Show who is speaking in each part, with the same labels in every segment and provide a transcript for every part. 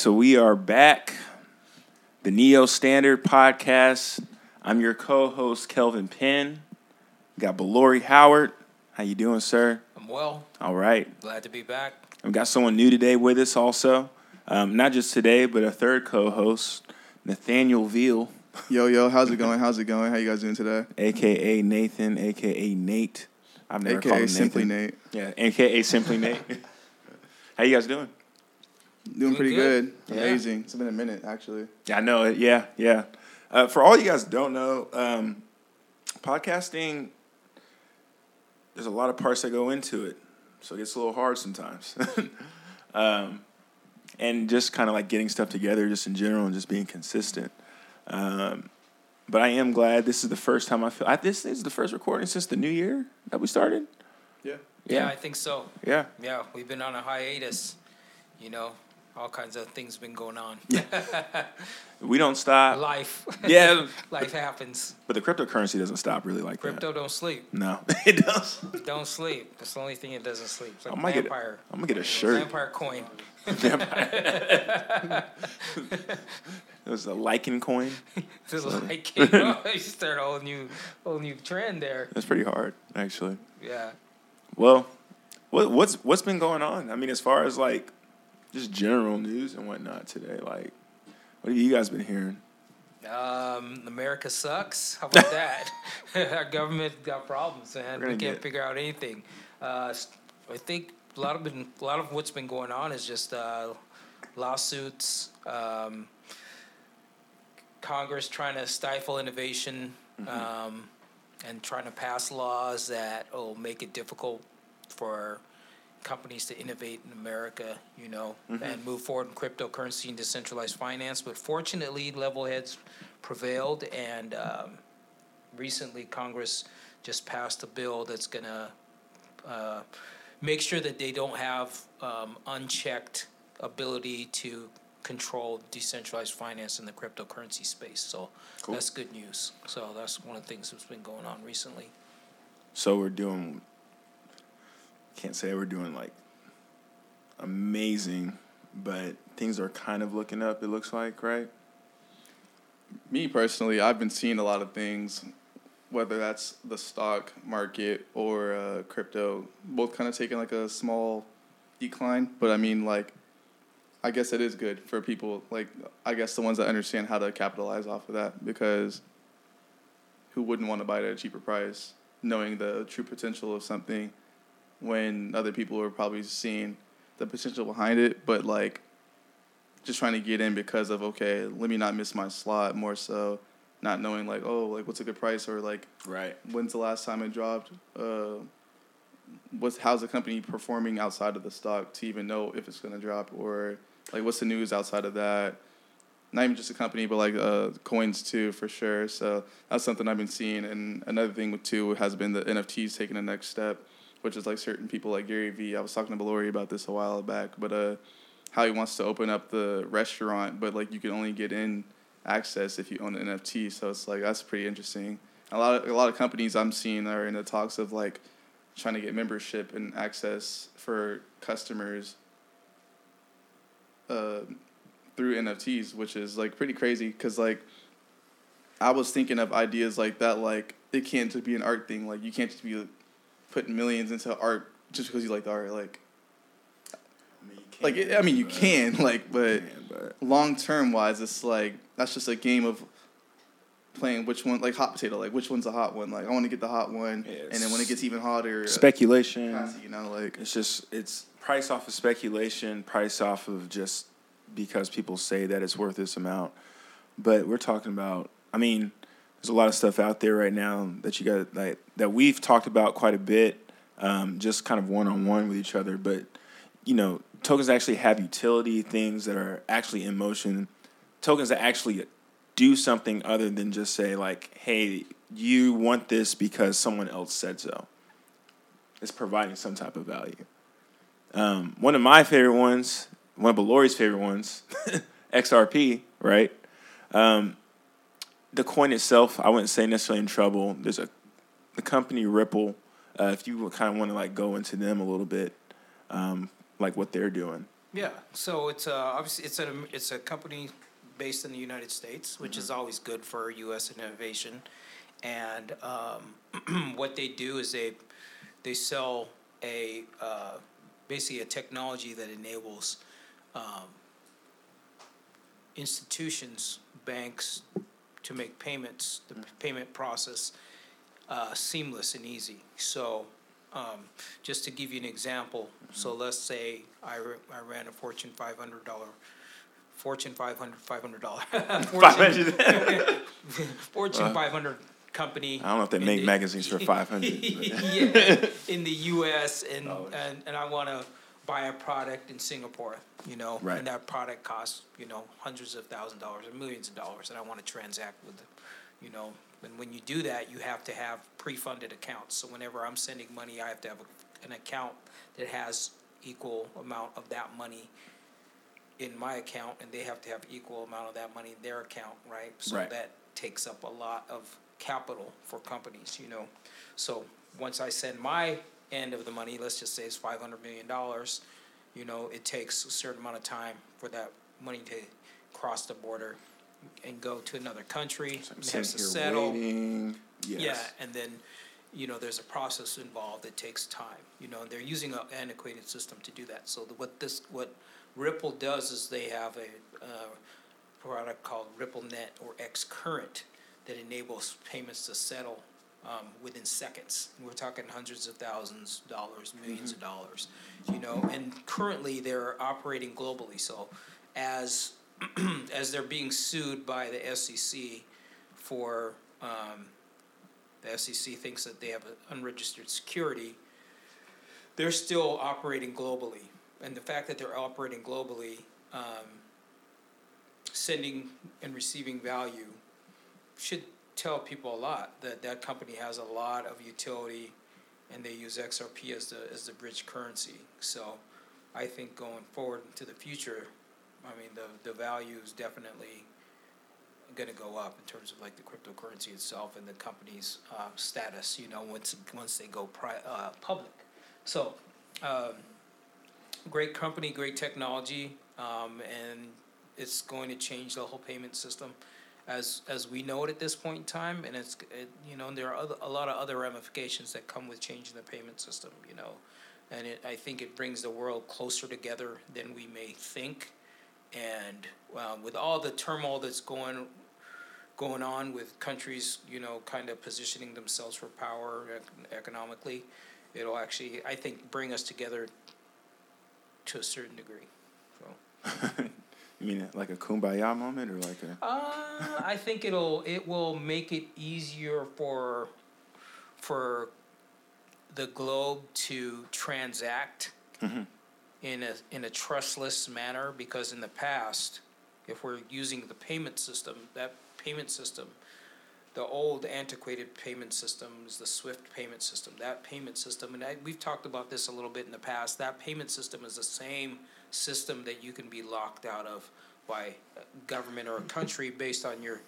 Speaker 1: So we are back, the Neo Standard Podcast. I'm your co-host Kelvin Penn. We got Balori Howard. How you doing, sir?
Speaker 2: I'm well.
Speaker 1: All right.
Speaker 2: Glad to be back.
Speaker 1: We've got someone new today with us also. Um, not just today, but a third co-host, Nathaniel Veal,
Speaker 3: Yo, yo, how's it going? How's it going? How you guys doing today?
Speaker 1: aka Nathan, aka Nate. I've never called
Speaker 3: AKA
Speaker 1: him
Speaker 3: Simply Nate.
Speaker 1: Yeah, aka Simply Nate. How you guys doing?
Speaker 3: Doing
Speaker 2: Doing
Speaker 3: pretty
Speaker 2: good.
Speaker 3: good.
Speaker 1: Yeah.
Speaker 3: Amazing. It's been a minute, actually.
Speaker 1: Yeah, I know it. Yeah, yeah. Uh, for all you guys don't know, um, podcasting, there's a lot of parts that go into it, so it gets a little hard sometimes. um, and just kind of like getting stuff together, just in general, and just being consistent. Um, but I am glad this is the first time I feel. I, this is the first recording since the new year that we started.
Speaker 3: Yeah.
Speaker 2: Yeah. I think so.
Speaker 1: yeah.
Speaker 2: Yeah, we've been on a hiatus. You know, all kinds of things been going on.
Speaker 1: We don't stop.
Speaker 2: Life.
Speaker 1: Yeah,
Speaker 2: Life happens.
Speaker 1: but the cryptocurrency doesn't stop really like
Speaker 2: Crypto don't sleep.
Speaker 1: No, it does.
Speaker 2: Don't sleep. That's the only thing it doesn't sleep. It's like
Speaker 1: I might get.
Speaker 2: vampire.
Speaker 1: I'm gonna get a shirt.
Speaker 2: Vampire coin.
Speaker 1: It was a lichen coin.
Speaker 2: Like you, know, you start a whole new, whole new trend there.
Speaker 1: That's pretty hard, actually.
Speaker 2: Yeah.
Speaker 1: Well, what what's what's been going on? I mean, as far as like just general news and whatnot today, like what have you guys been hearing?
Speaker 2: Um, America sucks. How about that? Our government got problems, man. We can't
Speaker 1: get-
Speaker 2: figure out anything. Uh, I think a lot of been a lot of what's been going on is just uh, lawsuits, um, Congress trying to stifle innovation, um, and trying to pass laws that will make it difficult for companies to innovate in America, you know, and move forward in cryptocurrency and decentralized finance. But fortunately, level heads prevailed, and um, recently Congress just passed a bill that's going to uh, make sure that they don't have um, unchecked ability to control decentralized finance in the cryptocurrency space. So
Speaker 1: Cool.
Speaker 2: that's good news. So that's one of the things that's been going on recently.
Speaker 1: So we're doing. Can't say we're doing like amazing, but things are kind of looking up. It looks like, right?
Speaker 3: Me personally, I've been seeing a lot of things, whether that's the stock market or uh, crypto, both kind of taking like a small decline. But I mean, like, I guess it is good for people, like, I guess the ones that understand how to capitalize off of that because who wouldn't want to buy it at a cheaper price, knowing the true potential of something when other people are probably seeing the potential behind it, but like just trying to get in because of okay, let me not miss my slot more so not knowing like oh like what's a good price or like
Speaker 1: Right.
Speaker 3: when's the last time it dropped? Uh what's how's the company performing outside of the stock to even know if it's going to drop or like what's the news outside of that? Not even just a company but like uh coins too for sure. So that's something i've been seeing. And another thing too has been the nfts taking the next step which is like certain people like gary vee. I was talking to Balori about this a while back but uh how he wants to open up the restaurant but like you can only get in access if you own an nft so it's like that's pretty interesting. A lot of a lot of companies i'm seeing are in the talks of like trying to get membership and access for customers uh, through NFTs, which is like pretty crazy because like I was thinking of ideas like that, like it can't just be an art thing. Like you can't just be putting millions into art just because you like the art. Like
Speaker 1: I mean, you
Speaker 3: like
Speaker 1: can,
Speaker 3: it, I mean you
Speaker 1: but-
Speaker 3: can like, but
Speaker 1: but
Speaker 3: long term wise, it's like that's just a game of playing which one like hot potato. Like which one's a hot one? Like I want to get the hot one,
Speaker 1: Yeah,
Speaker 3: and then when it gets even hotter, uh,
Speaker 1: speculation.
Speaker 3: pass you know, like
Speaker 1: It's just it's price off of speculation, price off of just because people say that it's worth this amount. But we're talking about I mean, there's a lot of stuff out there right now that you got like that we've talked about quite a bit, um, just kind of one on one with each other. But you know, tokens actually have utility, things that are actually in motion, tokens that actually do something other than just say like, "Hey, you want this because someone else said so." It's providing some type of value. Um, one of my favorite ones, one of Balori's favorite ones, XRP, right? Um, the coin itself, I wouldn't say necessarily in trouble. There's a the company Ripple. Uh, if you kind of want to like go into them a little bit, um, like what they're doing.
Speaker 2: Yeah, so it's uh, obviously it's a it's a company based in the United States, which is always good for U.S. innovation. And um, what they do is they they sell a uh, basically a technology that enables um, institutions, banks, to make payments, the payment process uh, seamless and easy. So, um, just to give you an example, so let's say I, ra- I ran a Fortune five hundred dollar, Fortune five hundred, five hundred dollar, Fortune, Fortune five hundred company.
Speaker 1: I don't know if they make
Speaker 2: the-
Speaker 1: magazines for five hundred.
Speaker 2: yeah, in the U.S. and
Speaker 1: Oh.
Speaker 2: and, and I want to buy a product in Singapore, you know,
Speaker 1: Right.
Speaker 2: and that product costs you know hundreds of thousands of dollars or millions of dollars, and I want to transact with, the, you know, and when you do that, you have to have pre-funded accounts. So whenever I'm sending money, I have to have a, an account that has equal amount of that money in my account, and they have to have equal amount of that money in their account, right? So
Speaker 1: Right.
Speaker 2: that takes up a lot of capital for companies, you know. So once I send my end of the money, let's just say it's five hundred million dollars, you know, it takes a certain amount of time for that money to cross the border and go to another country,
Speaker 1: I'm
Speaker 2: it has to settle.
Speaker 1: waiting. Yes.
Speaker 2: Yeah, and then, you know, there's a process involved that takes time, you know, and they're using an antiquated system to do that. So the- what this, what Ripple does is they have a, uh, product called RippleNet or xCurrent that enables payments to settle, um, within seconds. We're talking hundreds of thousands of dollars, 1000000s of dollars, you know, and currently they're operating globally, so as, as they're being sued by the SEC for, um, the SEC thinks that they have an unregistered security, they're still operating globally. And the fact that they're operating globally, um, sending and receiving value should tell people a lot, that that company has a lot of utility and they use XRP as the, as the bridge currency. So I think going forward into the future, I mean, the, the value is definitely gonna go up in terms of like the cryptocurrency itself and the company's uh, status. You know, once once they go pri- uh, public. So, um, great company, great technology, um, and it's going to change the whole payment system as as we know it at this point in time. And it's it, you know and there are other, a lot of other ramifications that come with changing the payment system. You know, and it I think it brings the world closer together than we may think. And um, with all the turmoil that's going going on with countries, you know, kind of positioning themselves for power ec- economically, it'll actually, I think, bring us together to a certain degree. So,
Speaker 1: You mean like a kumbaya moment or like a?
Speaker 2: uh, I think it'll it will make it easier for for the globe to transact
Speaker 1: Mhm.
Speaker 2: in a in a trustless manner because in the past, if we're using the payment system, that payment system, the old antiquated payment system is the SWIFT payment system. That payment system, and I, we've talked about this a little bit in the past. That payment system is the same system that you can be locked out of by a government or a country based on your,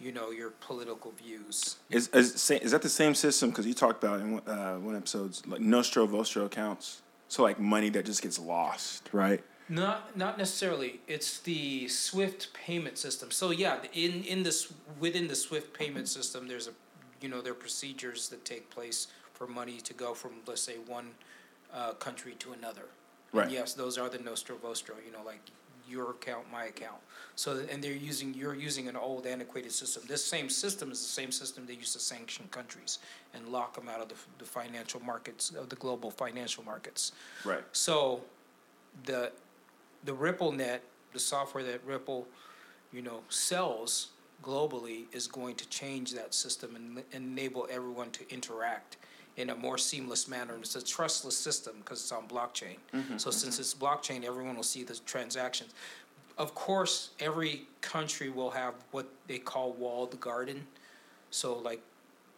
Speaker 2: you know, your political views.
Speaker 1: Is is is that the same system? Because you talked about in one- uh, one episodes like nostro vostro accounts. So like money that just gets lost, right?
Speaker 2: Not not necessarily. It's the SWIFT payment system. So yeah, in in this within the SWIFT payment system, there's a you know there are procedures that take place for money to go from let's say one uh, country to another. And yes, those are the nostro vostro. You know, like your account, my account. So and they're using you're using an old antiquated system. This same system is the same system they use to sanction countries and lock them out of the, the financial markets of the global financial markets.
Speaker 1: Right.
Speaker 2: So, the the RippleNet, the software that Ripple, you know, sells globally is going to change that system and enable everyone to interact in a more seamless manner. And it's a trustless system because it's on blockchain. Mm-hmm, so since mm-hmm. it's blockchain, everyone will see the transactions. Of course, every country will have what they call walled garden. So like,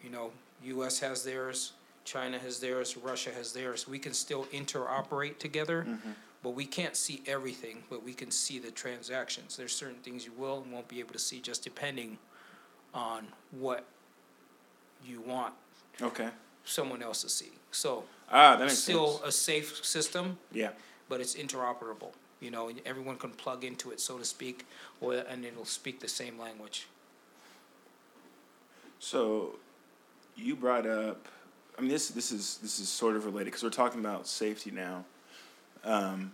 Speaker 2: you know, U.S. has theirs, China has theirs, Russia has theirs. We can still interoperate together, mm-hmm. but we can't see everything. But we can see the transactions. There's certain things you will and won't be able to see just depending on what you want
Speaker 1: Okay.
Speaker 2: Someone else to see. So
Speaker 1: Ah, that makes
Speaker 2: still
Speaker 1: sense.
Speaker 2: a safe system,
Speaker 1: Yeah.
Speaker 2: but it's interoperable. You know, and everyone can plug into it, so to speak, or and it'll speak the same language.
Speaker 1: So, you brought up. I mean, this this is this is sort of related because we're talking about safety now, um,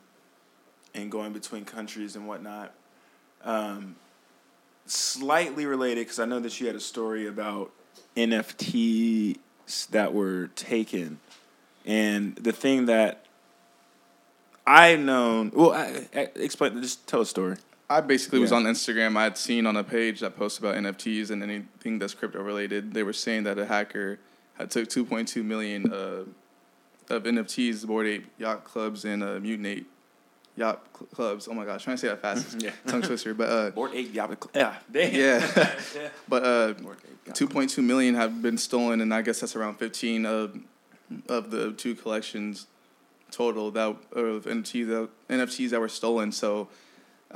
Speaker 1: and going between countries and whatnot. Um, slightly related because I know that you had a story about NFTs that were taken, and the thing that I've known. Well, I, I, explain. Just tell a story.
Speaker 3: I basically was on Instagram. I had seen on a page that posts about NFTs and anything that's crypto related. They were saying that a hacker had took 2.2 million uh, of NFTs, Bored Ape Yacht Clubs, and uh, Mutant Ape Yacht cl- Clubs. Oh my gosh, trying to say that fast.
Speaker 1: Yeah.
Speaker 3: Tongue twister. But uh,
Speaker 1: Board eight Yabba. Yeah. Damn.
Speaker 3: yeah. but uh,
Speaker 1: eight,
Speaker 3: 2.2 million have been stolen, and I guess that's around 15 of of the two collections total that of NFTs that, NFTs that were stolen. So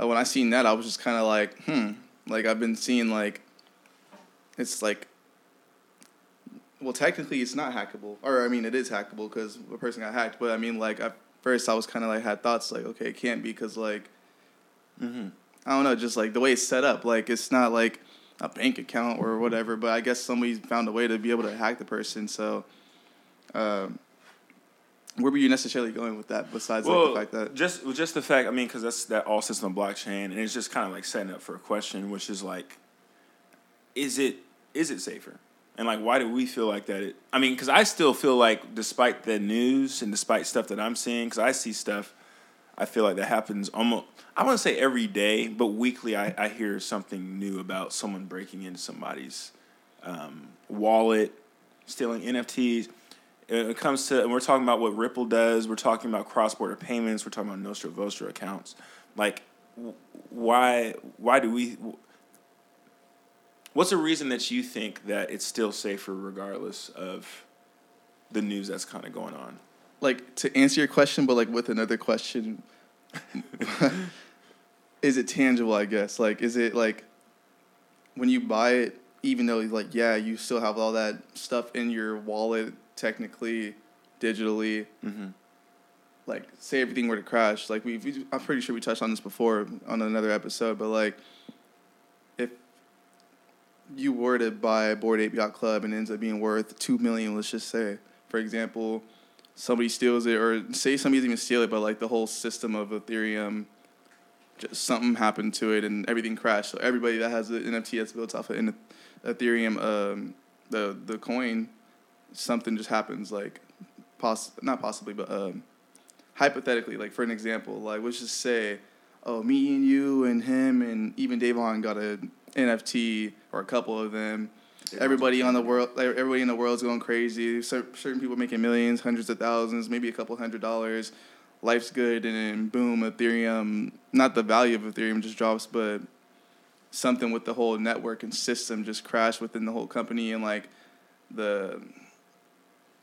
Speaker 3: uh, when I seen that, I was just kind of like, hmm. Like I've been seeing like it's like well, technically it's not hackable, or I mean it is hackable because a person got hacked. But I mean like at first I was kind of like had thoughts like okay it can't be because like
Speaker 1: Mm-hmm.
Speaker 3: I don't know, just like the way it's set up. Like it's not like a bank account or whatever, but I guess somebody found a way to be able to hack the person. So, um, where were you necessarily going with that? Besides
Speaker 1: well,
Speaker 3: like the fact that
Speaker 1: just just the fact. I mean, because that's that all sits on blockchain, and it's just kind of like setting up for a question, which is like, is it is it safer? And like, why do we feel like that? It. I mean, because I still feel like, despite the news and despite stuff that I'm seeing, because I see stuff, I feel like that happens almost. I want to say every day, but weekly, I, I hear something new about someone breaking into somebody's um, wallet, stealing NFTs. It comes to, and we're talking about what Ripple does. We're talking about cross-border payments. We're talking about Nostro Vostro accounts. Like, why? Why do we? What's the reason that you think that it's still safer regardless of the news that's kind of going on?
Speaker 3: like to answer your question, but like with another question, is it tangible? I guess like is it like when you buy it, even though like yeah, you still have all that stuff in your wallet technically, digitally.
Speaker 1: Mm-hmm.
Speaker 3: like say everything were to crash like we I'm pretty sure we touched on this before on another episode but like you were to buy bored ape yacht club and ends up being worth 2 million let's just say. For example somebody steals it or say somebody doesn't even steal it but like the whole system of ethereum just something happened to it and everything crashed. So everybody that has the nft that's built off of an ethereum um the the coin something just happens like poss- not possibly but um hypothetically, like for an example, like let's just say, oh, me and you and him and even Davon got a NFT or a couple of them. Everybody on the world, like, everybody in the world's going crazy. Certain people making millions, hundreds of thousands, maybe a couple hundred dollars. Life's good, and then boom, Ethereum. Not the value of Ethereum just drops, but something with the whole network and system just crashed within the whole company, and like the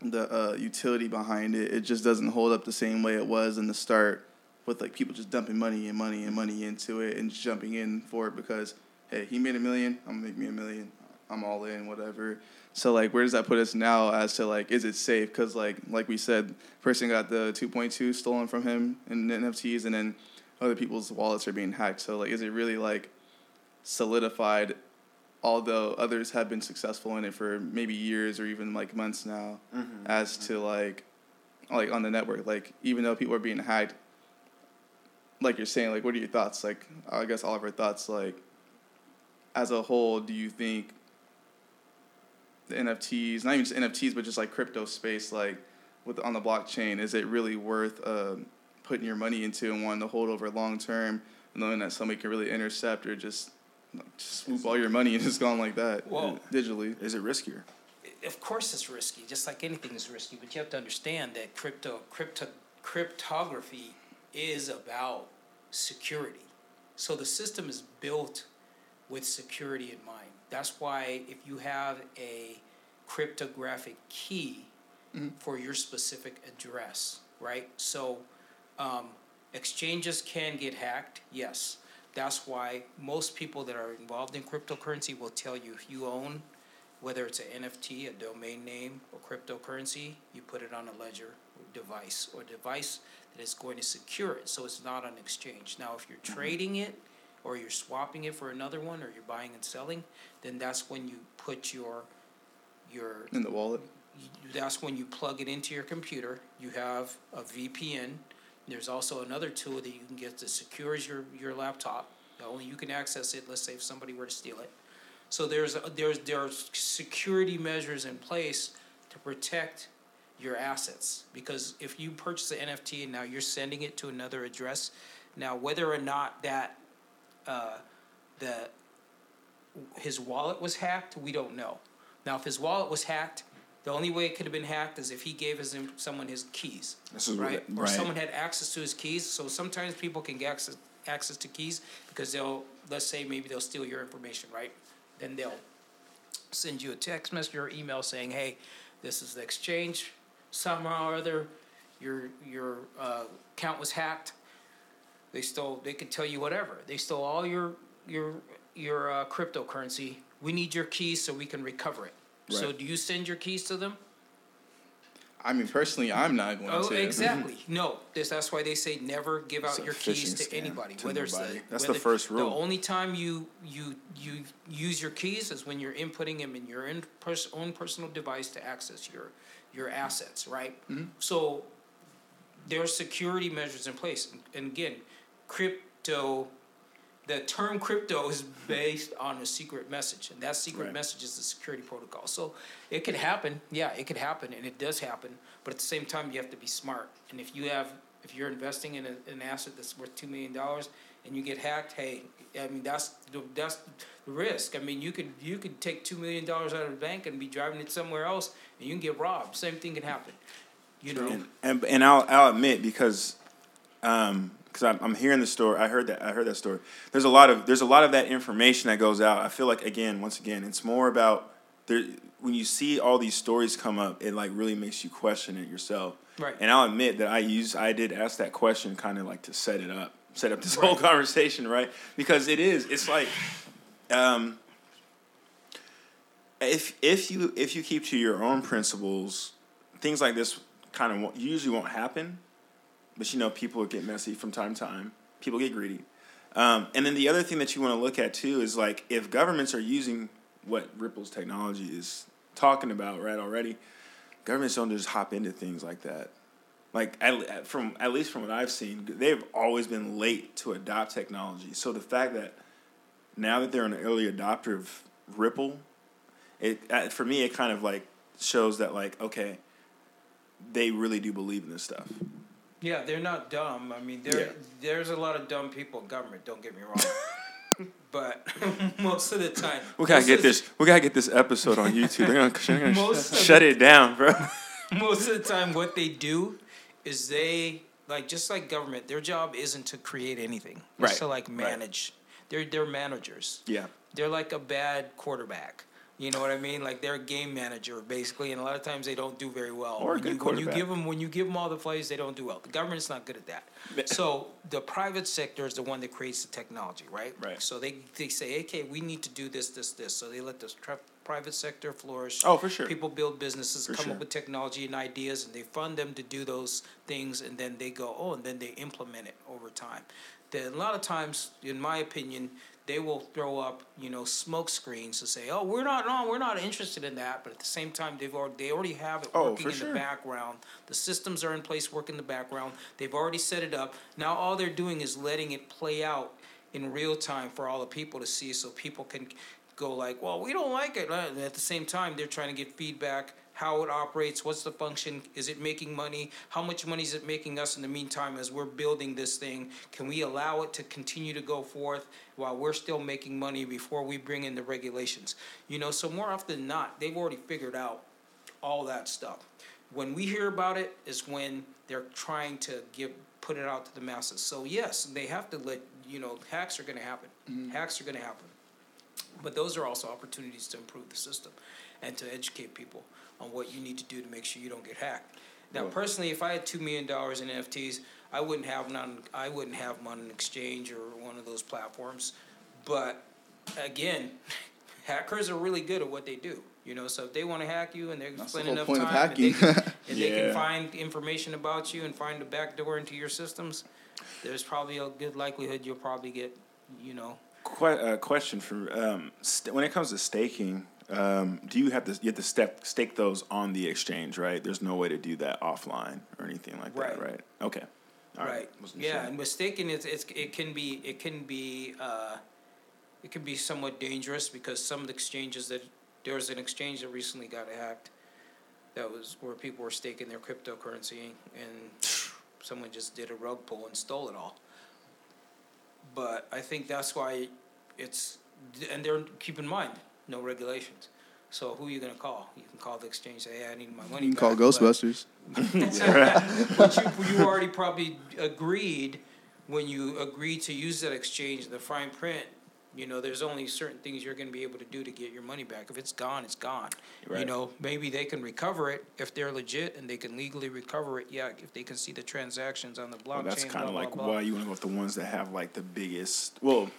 Speaker 3: the uh, utility behind it. It just doesn't hold up the same way it was in the start, with like people just dumping money and money and money into it and jumping in for it because hey, he made a million, I'm gonna make me a million. I'm all in, whatever. So like, where does that put us now as to like, is it safe? Because like, like we said, person got the 2.2 stolen from him in NFTs, and then other people's wallets are being hacked. So like, is it really like solidified? Although others have been successful in it for maybe years or even like months now,
Speaker 1: Mm-hmm.
Speaker 3: as to like, like on the network, like even though people are being hacked, like you're saying, like what are your thoughts? Like I guess all of our thoughts, like as a whole, do you think the NFTs, not even just NFTs, but just like crypto space, like with on the blockchain, is it really worth uh, putting your money into and wanting to hold over long term, knowing that somebody can really intercept or just, like, just swoop all your money and it's gone like that
Speaker 2: Well-
Speaker 3: digitally?
Speaker 1: Is it riskier?
Speaker 2: of course it's risky, just like anything is risky, but you have to understand that crypto crypto cryptography is about security. So the system is built with security in mind. That's why if you have a cryptographic key
Speaker 3: Mhm.
Speaker 2: for your specific address, right? So um, exchanges can get hacked, yes. That's why most people that are involved in cryptocurrency will tell you if you own whether it's an NFT, a domain name, or cryptocurrency, you put it on a ledger, device or device that is going to secure it, so it's not on exchange. Now, if you're trading it, or you're swapping it for another one, or you're buying and selling, then that's when you put your, your
Speaker 3: In the wallet.
Speaker 2: that's when you plug it into your computer. You have a VPN. There's also another tool that you can get that secures your, your laptop. Only you can access it, let's say if somebody were to steal it. So there's, a- there's, there's security measures in place to protect your assets. Because if you purchase an NFT and now you're sending it to another address, now whether or not that, uh, the, his wallet was hacked, we don't know. Now, if his wallet was hacked, the only way it could have been hacked is if he gave his, someone his keys,
Speaker 1: This is
Speaker 2: right? Or
Speaker 1: right.
Speaker 2: someone had access to his keys. So sometimes people can get access, access to keys because they'll, let's say maybe they'll steal your information, right? Then they'll send you a text message or email saying, hey, this is the exchange. Somehow or other, your, your, uh, account was hacked. They stole, they could tell you whatever. They stole all your, your, your, uh, cryptocurrency. We need your keys so we can recover it. So do you send your keys to them?
Speaker 3: I mean, personally, I'm not going to.
Speaker 2: Oh,
Speaker 3: to.
Speaker 2: exactly. No, this, that's why they say never give out your keys to anybody,
Speaker 1: to
Speaker 2: whether it's the.
Speaker 1: That's the first rule.
Speaker 2: The only time you, you, you use your keys is when you're inputting them in your pers- own personal device to access your, your assets, right?
Speaker 1: Mm-hmm.
Speaker 2: So there are security measures in place. And again, crypto, the term crypto is based on a secret message, and that secret
Speaker 1: Right.
Speaker 2: message is the security protocol. So it could happen, yeah, it could happen, and it does happen. But at the same time, you have to be smart. And if you have, if you're investing in a, an asset that's worth two million dollars and you get hacked, hey, I mean that's the that's the risk. I mean you could you could take two million dollars out of the bank and be driving it somewhere else, and you can get robbed. Same thing can happen. You know.
Speaker 1: And, and and I'll I'll admit because um because I'm, I'm hearing the story. I heard that I heard that story. There's a lot of there's a lot of that information that goes out. I feel like again, once again, it's more about there when you see all these stories come up, it like really makes you question it yourself.
Speaker 2: Right.
Speaker 1: And I'll admit that I use I did ask that question kind of like to set it up, set up this whole conversation, right? Because it is. It's like um if if you if you keep to your own principles, things like this kind of won't- usually won't happen. But you know, people get messy from time to time. People get greedy. Um, and then the other thing that you want to look at too is like if governments are using what Ripple's technology is talking about right already, governments don't just hop into things like that. Like at, from at least from what I've seen, they've always been late to adopt technology. So the fact that now that they're an early adopter of Ripple, it uh, for me it kind of like shows that like okay, they really do believe in this stuff.
Speaker 2: Yeah, they're not dumb. I mean, there
Speaker 1: Yeah.
Speaker 2: there's a lot of dumb people in government. Don't get me wrong, but most of the time,
Speaker 1: We gotta get this. We gotta get this episode on YouTube. They're gonna, they're gonna shut it down, bro.
Speaker 2: most of the time what they do is they like just like government their job isn't to create anything it's
Speaker 1: Right,
Speaker 2: to like manage. right. they're they're managers
Speaker 1: Yeah,
Speaker 2: they're like a bad quarterback you know what I mean? Like they're a game manager basically, and a lot of times they don't do very well.
Speaker 1: Or a
Speaker 2: when
Speaker 1: good
Speaker 2: you, when you give them when you give them all the plays, they don't do well. The government's not good at that. so the private sector is the one that creates the technology, right?
Speaker 1: Right.
Speaker 2: So they they say, okay, we need to do this, this, this. So they let the tra- private sector flourish.
Speaker 1: Oh, for sure.
Speaker 2: People build businesses,
Speaker 1: For
Speaker 2: come
Speaker 1: sure.
Speaker 2: up with technology and ideas, and they fund them to do those things, and then they go, oh, and then they implement it over time. Then a lot of times, in my opinion, they will throw up, you know, smoke screens to say, oh, we're not, no, we're not interested in that. But at the same time, they've already, they already have it
Speaker 1: Oh,
Speaker 2: working in
Speaker 1: sure.
Speaker 2: the background. The systems are in place, work in the background. They've already set it up. Now all they're doing is letting it play out in real time for all the people to see, so people can go like, well, we don't like it. And at the same time, they're trying to get feedback, how it operates, what's the function, is it making money, how much money is it making us in the meantime as we're building this thing? Can we allow it to continue to go forth while we're still making money before we bring in the regulations? You know, so more often than not, they've already figured out all that stuff. When we hear about it is when they're trying to give put it out to the masses. So yes, they have to let you know hacks are going to happen. Mm-hmm. Hacks are going to happen, but those are also opportunities to improve the system and to educate people on what you need to do to make sure you don't get hacked. Now, personally, if I had two million dollars in NFTs, I wouldn't have none. I wouldn't have them on an exchange or one of those platforms. But again, hackers are really good at what they do. You know, so if they want to hack you and they're
Speaker 3: That's
Speaker 2: spending enough time, and they, can, and they can find information about you and find a back door into your systems, there's probably a good likelihood you'll probably get, you know,
Speaker 1: Que- uh, question for um, st- when it comes to staking, um, do you have to you have to step stake those on the exchange, right? There's no way to do that offline or anything like that,
Speaker 2: Right.
Speaker 1: right? Okay. All
Speaker 2: right.
Speaker 1: Wasn't
Speaker 2: Yeah,
Speaker 1: sure.
Speaker 2: and mistaken it's, it's it can be it can be uh, it can be somewhat dangerous because some of the exchanges that there was an exchange that recently got hacked that was where people were staking their cryptocurrency and someone just did a rug pull and stole it all. But I think that's why it's and they're keep in mind no regulations. So who are you gonna call? You can call the exchange. Say, hey, I need my money.
Speaker 3: You can call
Speaker 2: back," but-
Speaker 3: Ghostbusters.
Speaker 2: but you, you already probably agreed when you agreed to use that exchange, the fine print. You know, there's only certain things you're going to be able to do to get your money back. If it's gone, it's gone. You know, maybe they can recover it if they're legit and they can legally recover it. Yeah, if they can see the transactions on the blockchain.
Speaker 1: Well, that's kind of like
Speaker 2: blah.
Speaker 1: why you want to go with the ones that have like the biggest, well,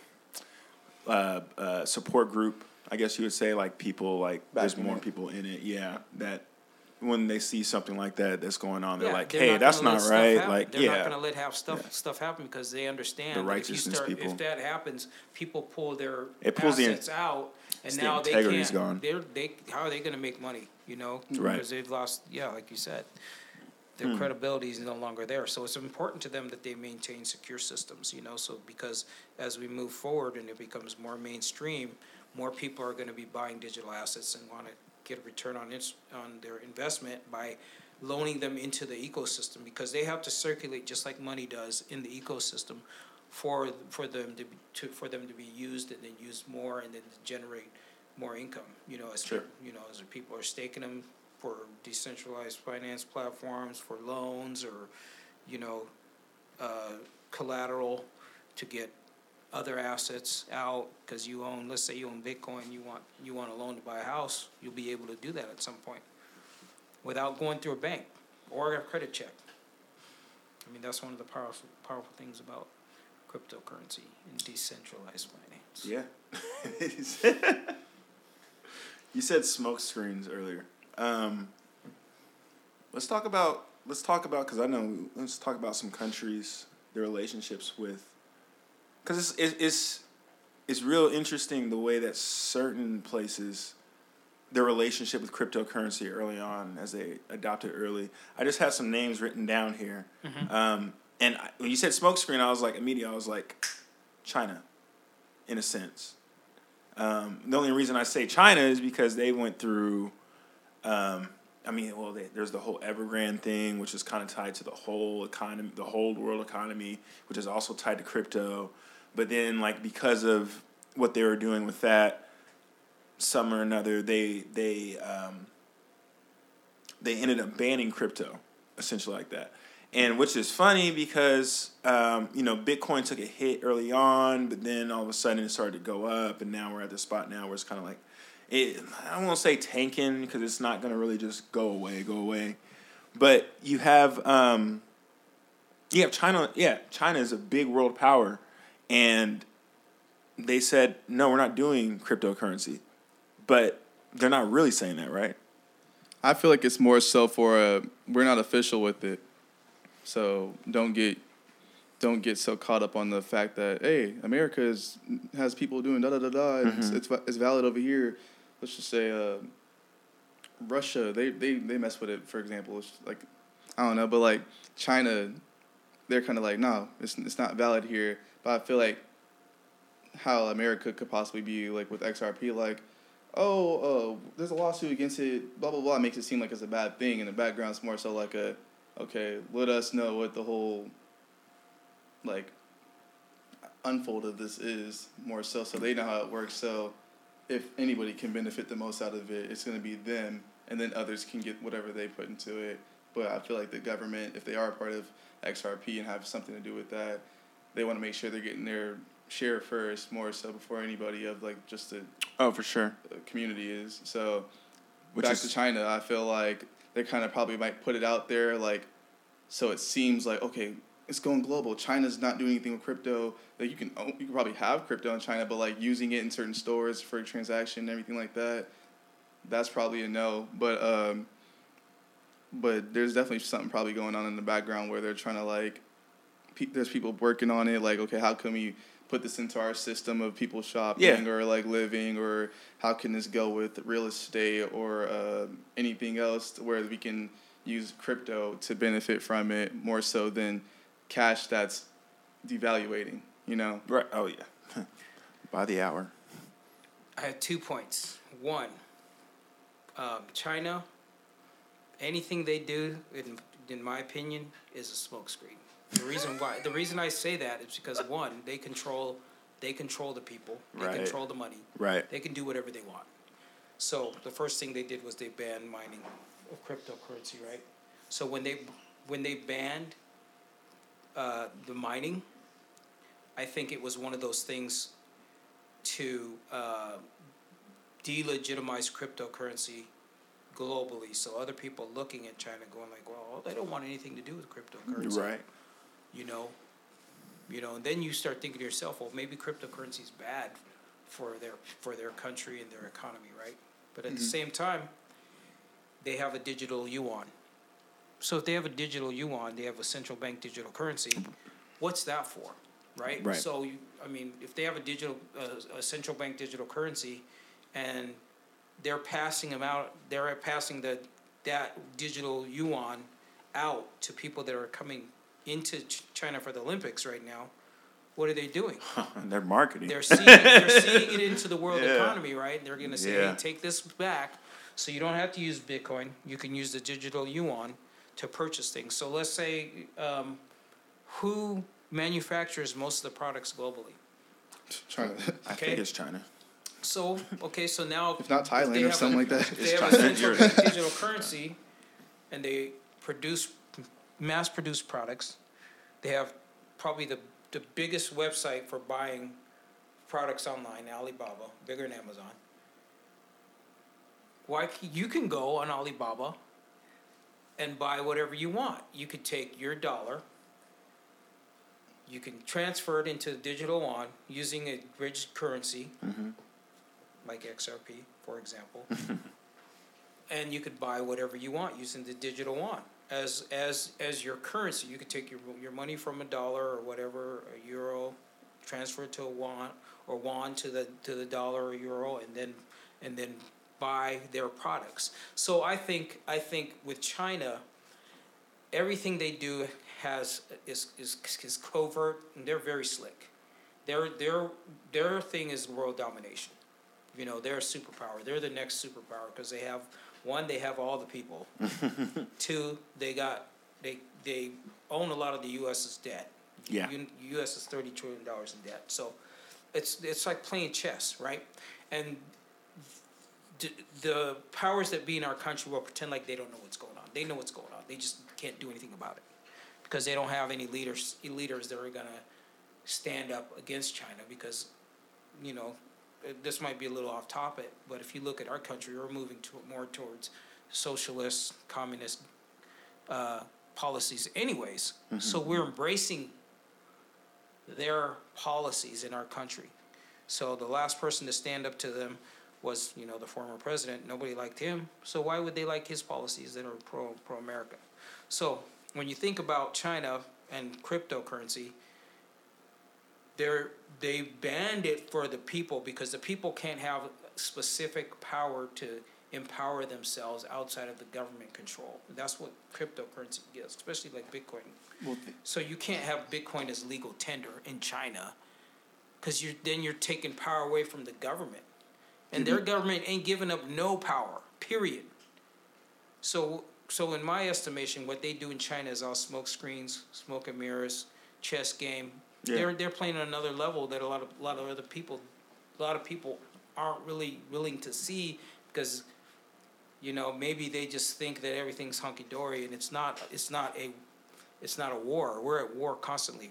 Speaker 1: uh, uh, support group. I guess you would say like people like there's more
Speaker 3: it.
Speaker 1: people in it. Yeah, that when they see something like that that's going on, they're
Speaker 2: Yeah,
Speaker 1: like,
Speaker 2: they're
Speaker 1: hey,
Speaker 2: not
Speaker 1: that's not right. Like,
Speaker 2: they're not gonna let have stuff
Speaker 1: Yeah.
Speaker 2: stuff happen because they understand
Speaker 1: The
Speaker 2: that if you
Speaker 1: righteousness
Speaker 2: start
Speaker 1: people.
Speaker 2: if that happens, people pull their
Speaker 1: It pulls the
Speaker 2: assets out, and
Speaker 1: it's the
Speaker 2: now they can't.
Speaker 1: gone.
Speaker 2: They're they how are they gonna make money? You know,
Speaker 1: Right.
Speaker 2: because they've lost. Yeah, like you said, their
Speaker 1: Hmm.
Speaker 2: credibility is no longer there. So it's important to them that they maintain secure systems. You know, so because as we move forward and it becomes more mainstream, more people are going to be buying digital assets and want to get a return on its on their investment by loaning them into the ecosystem because they have to circulate just like money does in the ecosystem for for them to be, to for them to be used and then used more and then to generate more income. You know, as
Speaker 1: Sure.
Speaker 2: you know, as people are staking them for decentralized finance platforms for loans or you know uh, collateral to get other assets out because you own let's say you own bitcoin you want you want a loan to buy a house you'll be able to do that at some point without going through a bank or a credit check i mean that's one of the powerful powerful things about cryptocurrency and decentralized finance
Speaker 1: yeah. you said smoke screens earlier. Um, let's talk about let's talk about because I know let's talk about some countries their relationships with because it's, it's it's it's real interesting the way that certain places their relationship with cryptocurrency early on as they adopted early. I just had some names written down here, um, and I, when you said smokescreen, I was like immediately I was like China, in a sense. Um, the only reason I say China is because they went through. Um, I mean, well, they, there's the whole Evergrande thing, which is kind of tied to the whole economy, the whole world economy, which is also tied to crypto. But then, like because of what they were doing with that, some or another, they they um, they ended up banning crypto, essentially like that. And which is funny because um, you know Bitcoin took a hit early on, but then all of a sudden it started to go up, and now we're at the spot now where it's kind of like it. I won't say tanking because it's not going to really just go away, go away. But you have um, you have China. Yeah, China is a big world power, and they said no, we're not doing cryptocurrency, but they're not really saying that, right?
Speaker 3: I feel like it's more so for uh we're not official with it, so don't get don't get so caught up on the fact that hey, America is has people doing da da da da, it's,
Speaker 1: Mhm.
Speaker 3: it's it's valid over here. Let's just say uh, Russia, they they they mess with it. For example, it's like I don't know, but like China, they're kind of like no, it's it's not valid here. But I feel like how America could possibly be like with XRP, like oh, uh, there's a lawsuit against it, blah blah blah, makes it seem like it's a bad thing. In the background, it's more so like a, okay, let us know what the whole, like, unfold of this is more so, so they know how it works. So, if anybody can benefit the most out of it, it's gonna be them, and then others can get whatever they put into it. But I feel like the government, if they are part of XRP and have something to do with that, they want to make sure they're getting their share first, more so before anybody of like just the
Speaker 1: Oh, for sure.
Speaker 3: uh, community is. So
Speaker 1: Which
Speaker 3: back
Speaker 1: is
Speaker 3: to China, I feel like they kind of probably might put it out there like, so it seems like okay, it's going global. China's not doing anything with crypto. Like you can you can probably have crypto in China, but like using it in certain stores for transaction and everything like that, that's probably a no. But um, but there's definitely something probably going on in the background where they're trying to like, pe- there's people working on it. Like, okay, how can we put this into our system of people shopping
Speaker 1: Yeah.
Speaker 3: or like living, or how can this go with real estate or uh, anything else where we can use crypto to benefit from it more so than cash that's devaluating. You know.
Speaker 1: Right. Oh yeah. By the hour.
Speaker 2: I have two points. One, um, China, anything they do, in, in my opinion, is a smokescreen. The reason why, the reason I say that is because one, they control, they control the people, they
Speaker 1: Right.
Speaker 2: control the money,
Speaker 1: Right.
Speaker 2: they can do whatever they want. So the first thing they did was they banned mining of cryptocurrency, right? So when they when they banned uh, the mining, I think it was one of those things to uh, delegitimize cryptocurrency globally. So other people looking at China going like, well, they don't want anything to do with cryptocurrency
Speaker 1: Right.
Speaker 2: You know, you know, and then you start thinking to yourself, well, maybe cryptocurrency is bad for their for their country and their economy, right? But at the
Speaker 3: Mhm.
Speaker 2: same time, they have a digital yuan. So if they have a digital yuan, they have a central bank digital currency. What's that for, right?
Speaker 1: Right.
Speaker 2: So you, I mean, if they have a digital uh, a central bank digital currency, and they're passing them out, they're passing the that digital yuan out to people that are coming into Ch- China for the Olympics right now, what are they doing?
Speaker 1: They're marketing.
Speaker 2: They're seeing they're seeing it into the world
Speaker 1: Yeah.
Speaker 2: economy, right? They're going to say,
Speaker 1: Yeah.
Speaker 2: "Hey, take this back." So you don't have to use Bitcoin. You can use the digital yuan to purchase things. So let's say, um, who manufactures most of the products globally?
Speaker 3: China.
Speaker 1: I
Speaker 2: okay.
Speaker 1: think it's China.
Speaker 2: So okay, so now
Speaker 3: if not Thailand or something
Speaker 2: a-
Speaker 3: like that.
Speaker 2: if they have a
Speaker 1: China.
Speaker 2: central digital currency, and they produce mass produce products. They have probably the the biggest website for buying products online, Alibaba, bigger than Amazon. Why you can go on Alibaba and buy whatever you want. You could take your dollar. You can transfer it into digital yuan using a bridged currency
Speaker 1: hmm
Speaker 2: like XRP, for example. and you could buy whatever you want using the digital yuan as as as your currency. You could take your your money from a dollar or whatever, a euro, transfer it to a yuan or yuan to the to the dollar or euro, and then and then buy their products. So I think I think with China, everything they do has is is is covert and they're very slick. Their their their thing is world domination. You know, they're a superpower. They're the next superpower because they have one, they have all the people. Two, they got they they own a lot of the U.S.'s debt.
Speaker 1: Yeah.
Speaker 2: U- U.S. is thirty trillion dollars in debt. So it's it's like playing chess, right? And d- the powers that be in our country will pretend like they don't know what's going on. They know what's going on. They just can't do anything about it because they don't have any leaders leaders that are gonna stand up against China because you know this might be a little off topic, but if you look at our country, we're moving to more towards socialist, communist uh, policies, anyways. So we're embracing their policies in our country. So the last person to stand up to them was, you know, the former president. Nobody liked him. So why would they like his policies that are pro pro America? So when you think about China and cryptocurrency, they're they banned it for the people because the people can't have specific power to empower themselves outside of the government control. That's what cryptocurrency gives, especially like Bitcoin.
Speaker 3: Well, th-
Speaker 2: So you can't have Bitcoin as legal tender in China, because you're then you're taking power away from the government, and their mm-hmm. government ain't giving up no power. Period. So so in my estimation, what they do in China is all smoke screens, smoke and mirrors, chess game.
Speaker 1: Yeah.
Speaker 2: They're they're playing on another level that a lot of a lot of other people, a lot of people aren't really willing to see because you know maybe they just think that everything's hunky dory and it's not it's not a it's not a war we're at war constantly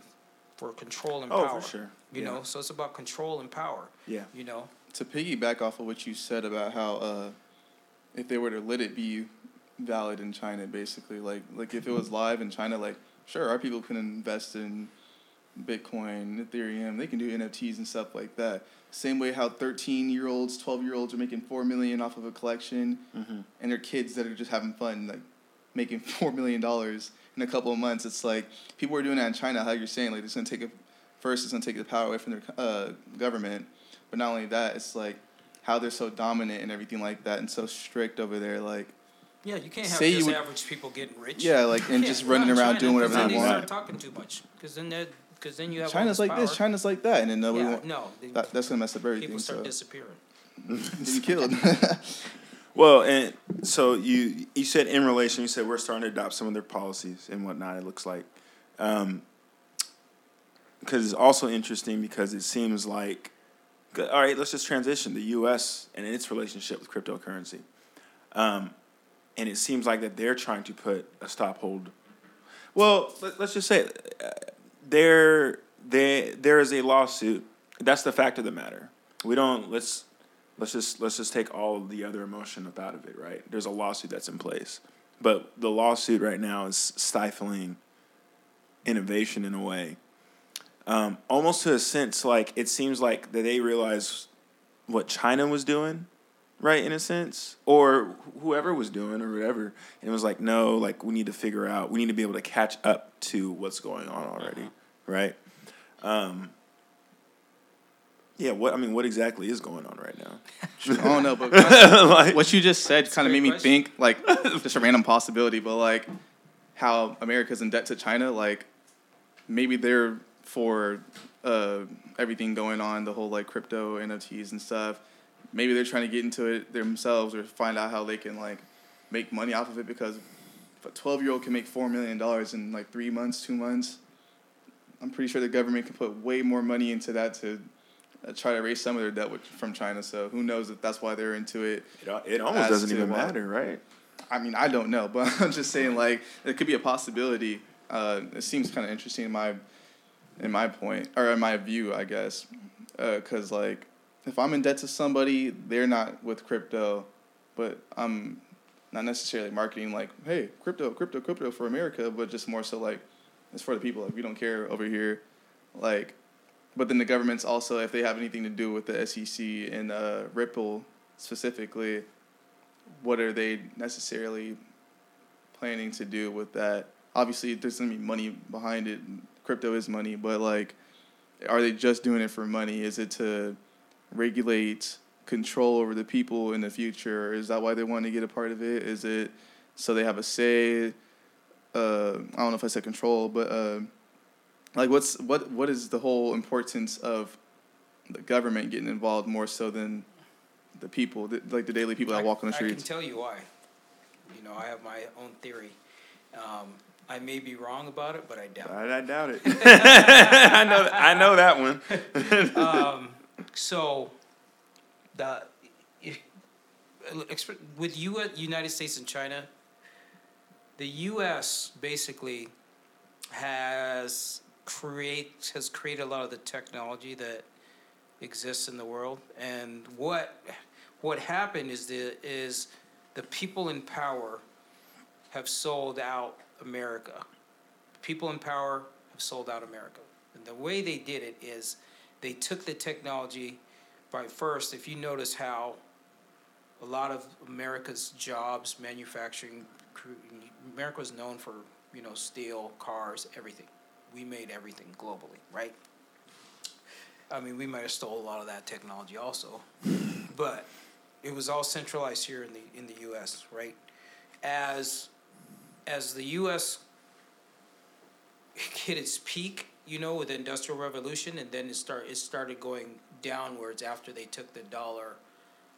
Speaker 2: for control and
Speaker 1: Oh,
Speaker 2: power
Speaker 1: for sure.
Speaker 2: you
Speaker 1: Yeah.
Speaker 2: know so it's about control and power
Speaker 1: Yeah.
Speaker 2: you know
Speaker 3: to piggyback off of what you said about how uh, if they were to let it be valid in China, basically, like like if it was live in China, like sure, our people can invest in Bitcoin, Ethereum. They can do NFTs and stuff like that. Same way how thirteen year olds, twelve year olds are making four million off of a collection,
Speaker 1: Mm-hmm.
Speaker 3: and they're kids that are just having fun, like making four million dollars in a couple of months. It's like people are doing that in China. How you're saying, like it's gonna take a first, it's gonna take the power away from their uh, government, but not only that, it's like how they're so dominant and everything like that, and so strict over there. Like
Speaker 2: Yeah, you can't have
Speaker 3: Say you
Speaker 2: just
Speaker 3: would-
Speaker 2: average people getting rich.
Speaker 3: yeah, like and
Speaker 2: Yeah,
Speaker 3: just running around
Speaker 2: China,
Speaker 3: doing whatever
Speaker 2: then
Speaker 3: they
Speaker 2: they
Speaker 3: want.
Speaker 2: start talking too much, because then they're because then you have
Speaker 3: China's
Speaker 2: this
Speaker 3: like this. China's like that, and then nobody
Speaker 2: yeah,
Speaker 3: want,
Speaker 2: no, they-
Speaker 3: that, that's gonna mess up everything.
Speaker 2: people start
Speaker 3: So
Speaker 2: disappearing.
Speaker 3: getting killed.
Speaker 1: Well, and so you you said in relation, you said we're starting to adopt some of their policies and whatnot. It looks like, um, because it's also interesting because it seems like, all right, let's just transition the U.S. and its relationship with cryptocurrency, um, and it seems like that they're trying to put a stop hold. Well, let, let's just say uh, there there there is a lawsuit. That's the fact of the matter. We don't let's let's just let's just take all the other emotion up out of it, right? There's a lawsuit that's in place. But the lawsuit right now is stifling innovation in a way. Um, almost to a sense like it seems like that they realize what China was doing, right, in a sense, or whoever was doing or whatever. And it was like, no, like we need to figure out, we need to be able to catch up to what's going on already, right? Um, yeah, what I mean, what exactly is going on right now?
Speaker 3: I don't know, but
Speaker 1: like,
Speaker 3: what you just said kind of
Speaker 2: great
Speaker 3: made me
Speaker 2: question.
Speaker 3: think like just a random possibility, but like how America's in debt to China, like maybe they're for uh, everything going on, the whole like crypto NFTs and stuff. Maybe they're trying to get into it themselves or find out how they can like make money off of it because if a twelve year old can make four million dollars in like three months, two months, I'm pretty sure the government can put way more money into that to uh, try to raise some of their debt with, from China. So who knows if that's why they're into it.
Speaker 1: it, it almost doesn't even
Speaker 3: what?
Speaker 1: matter, right?
Speaker 3: I mean, I don't know, but I'm just saying like it could be a possibility. Uh, it seems kind of interesting in my in my point or in my view, I guess, because like if I'm in debt to somebody, they're not with crypto, but I'm not necessarily marketing like, hey, crypto, crypto, crypto for America, but just more so like it's for the people. Like we don't care over here, like. But then the governments also, if they have anything to do with the SEC and uh, Ripple specifically, what are they necessarily planning to do with that? Obviously, there's gonna be money behind it. Crypto is money, but like, are they just doing it for money? Is it to regulate control over the people in the future? Is that why they want to get a part of it? Is it so they have a say? Uh, I don't know if I said control, but uh, like, what's what what is the whole importance of the government getting involved more so than the people, the, like the daily people that
Speaker 2: I-
Speaker 3: walk on the
Speaker 2: street.
Speaker 3: I
Speaker 2: can tell you why. You know, I have my own theory. Um, I may be wrong about it, but I doubt.
Speaker 1: I, I doubt it. I know. I know that one.
Speaker 2: um, so, the exp- with U. United States and China, the U.S. basically has create has created a lot of the technology that exists in the world, and what what happened is the is the people in power have sold out America. People in power have sold out America. And the way they did it is they took the technology by first, if you notice how a lot of America's jobs, manufacturing, America was known for, you know, steel, cars, everything. We made everything globally, right? I mean, we might have stole a lot of that technology also, but it was all centralized here in the in the U.S. Right? As as the U.S. hit its peak, you know, with the Industrial Revolution, and then it start it started going downwards after they took the dollar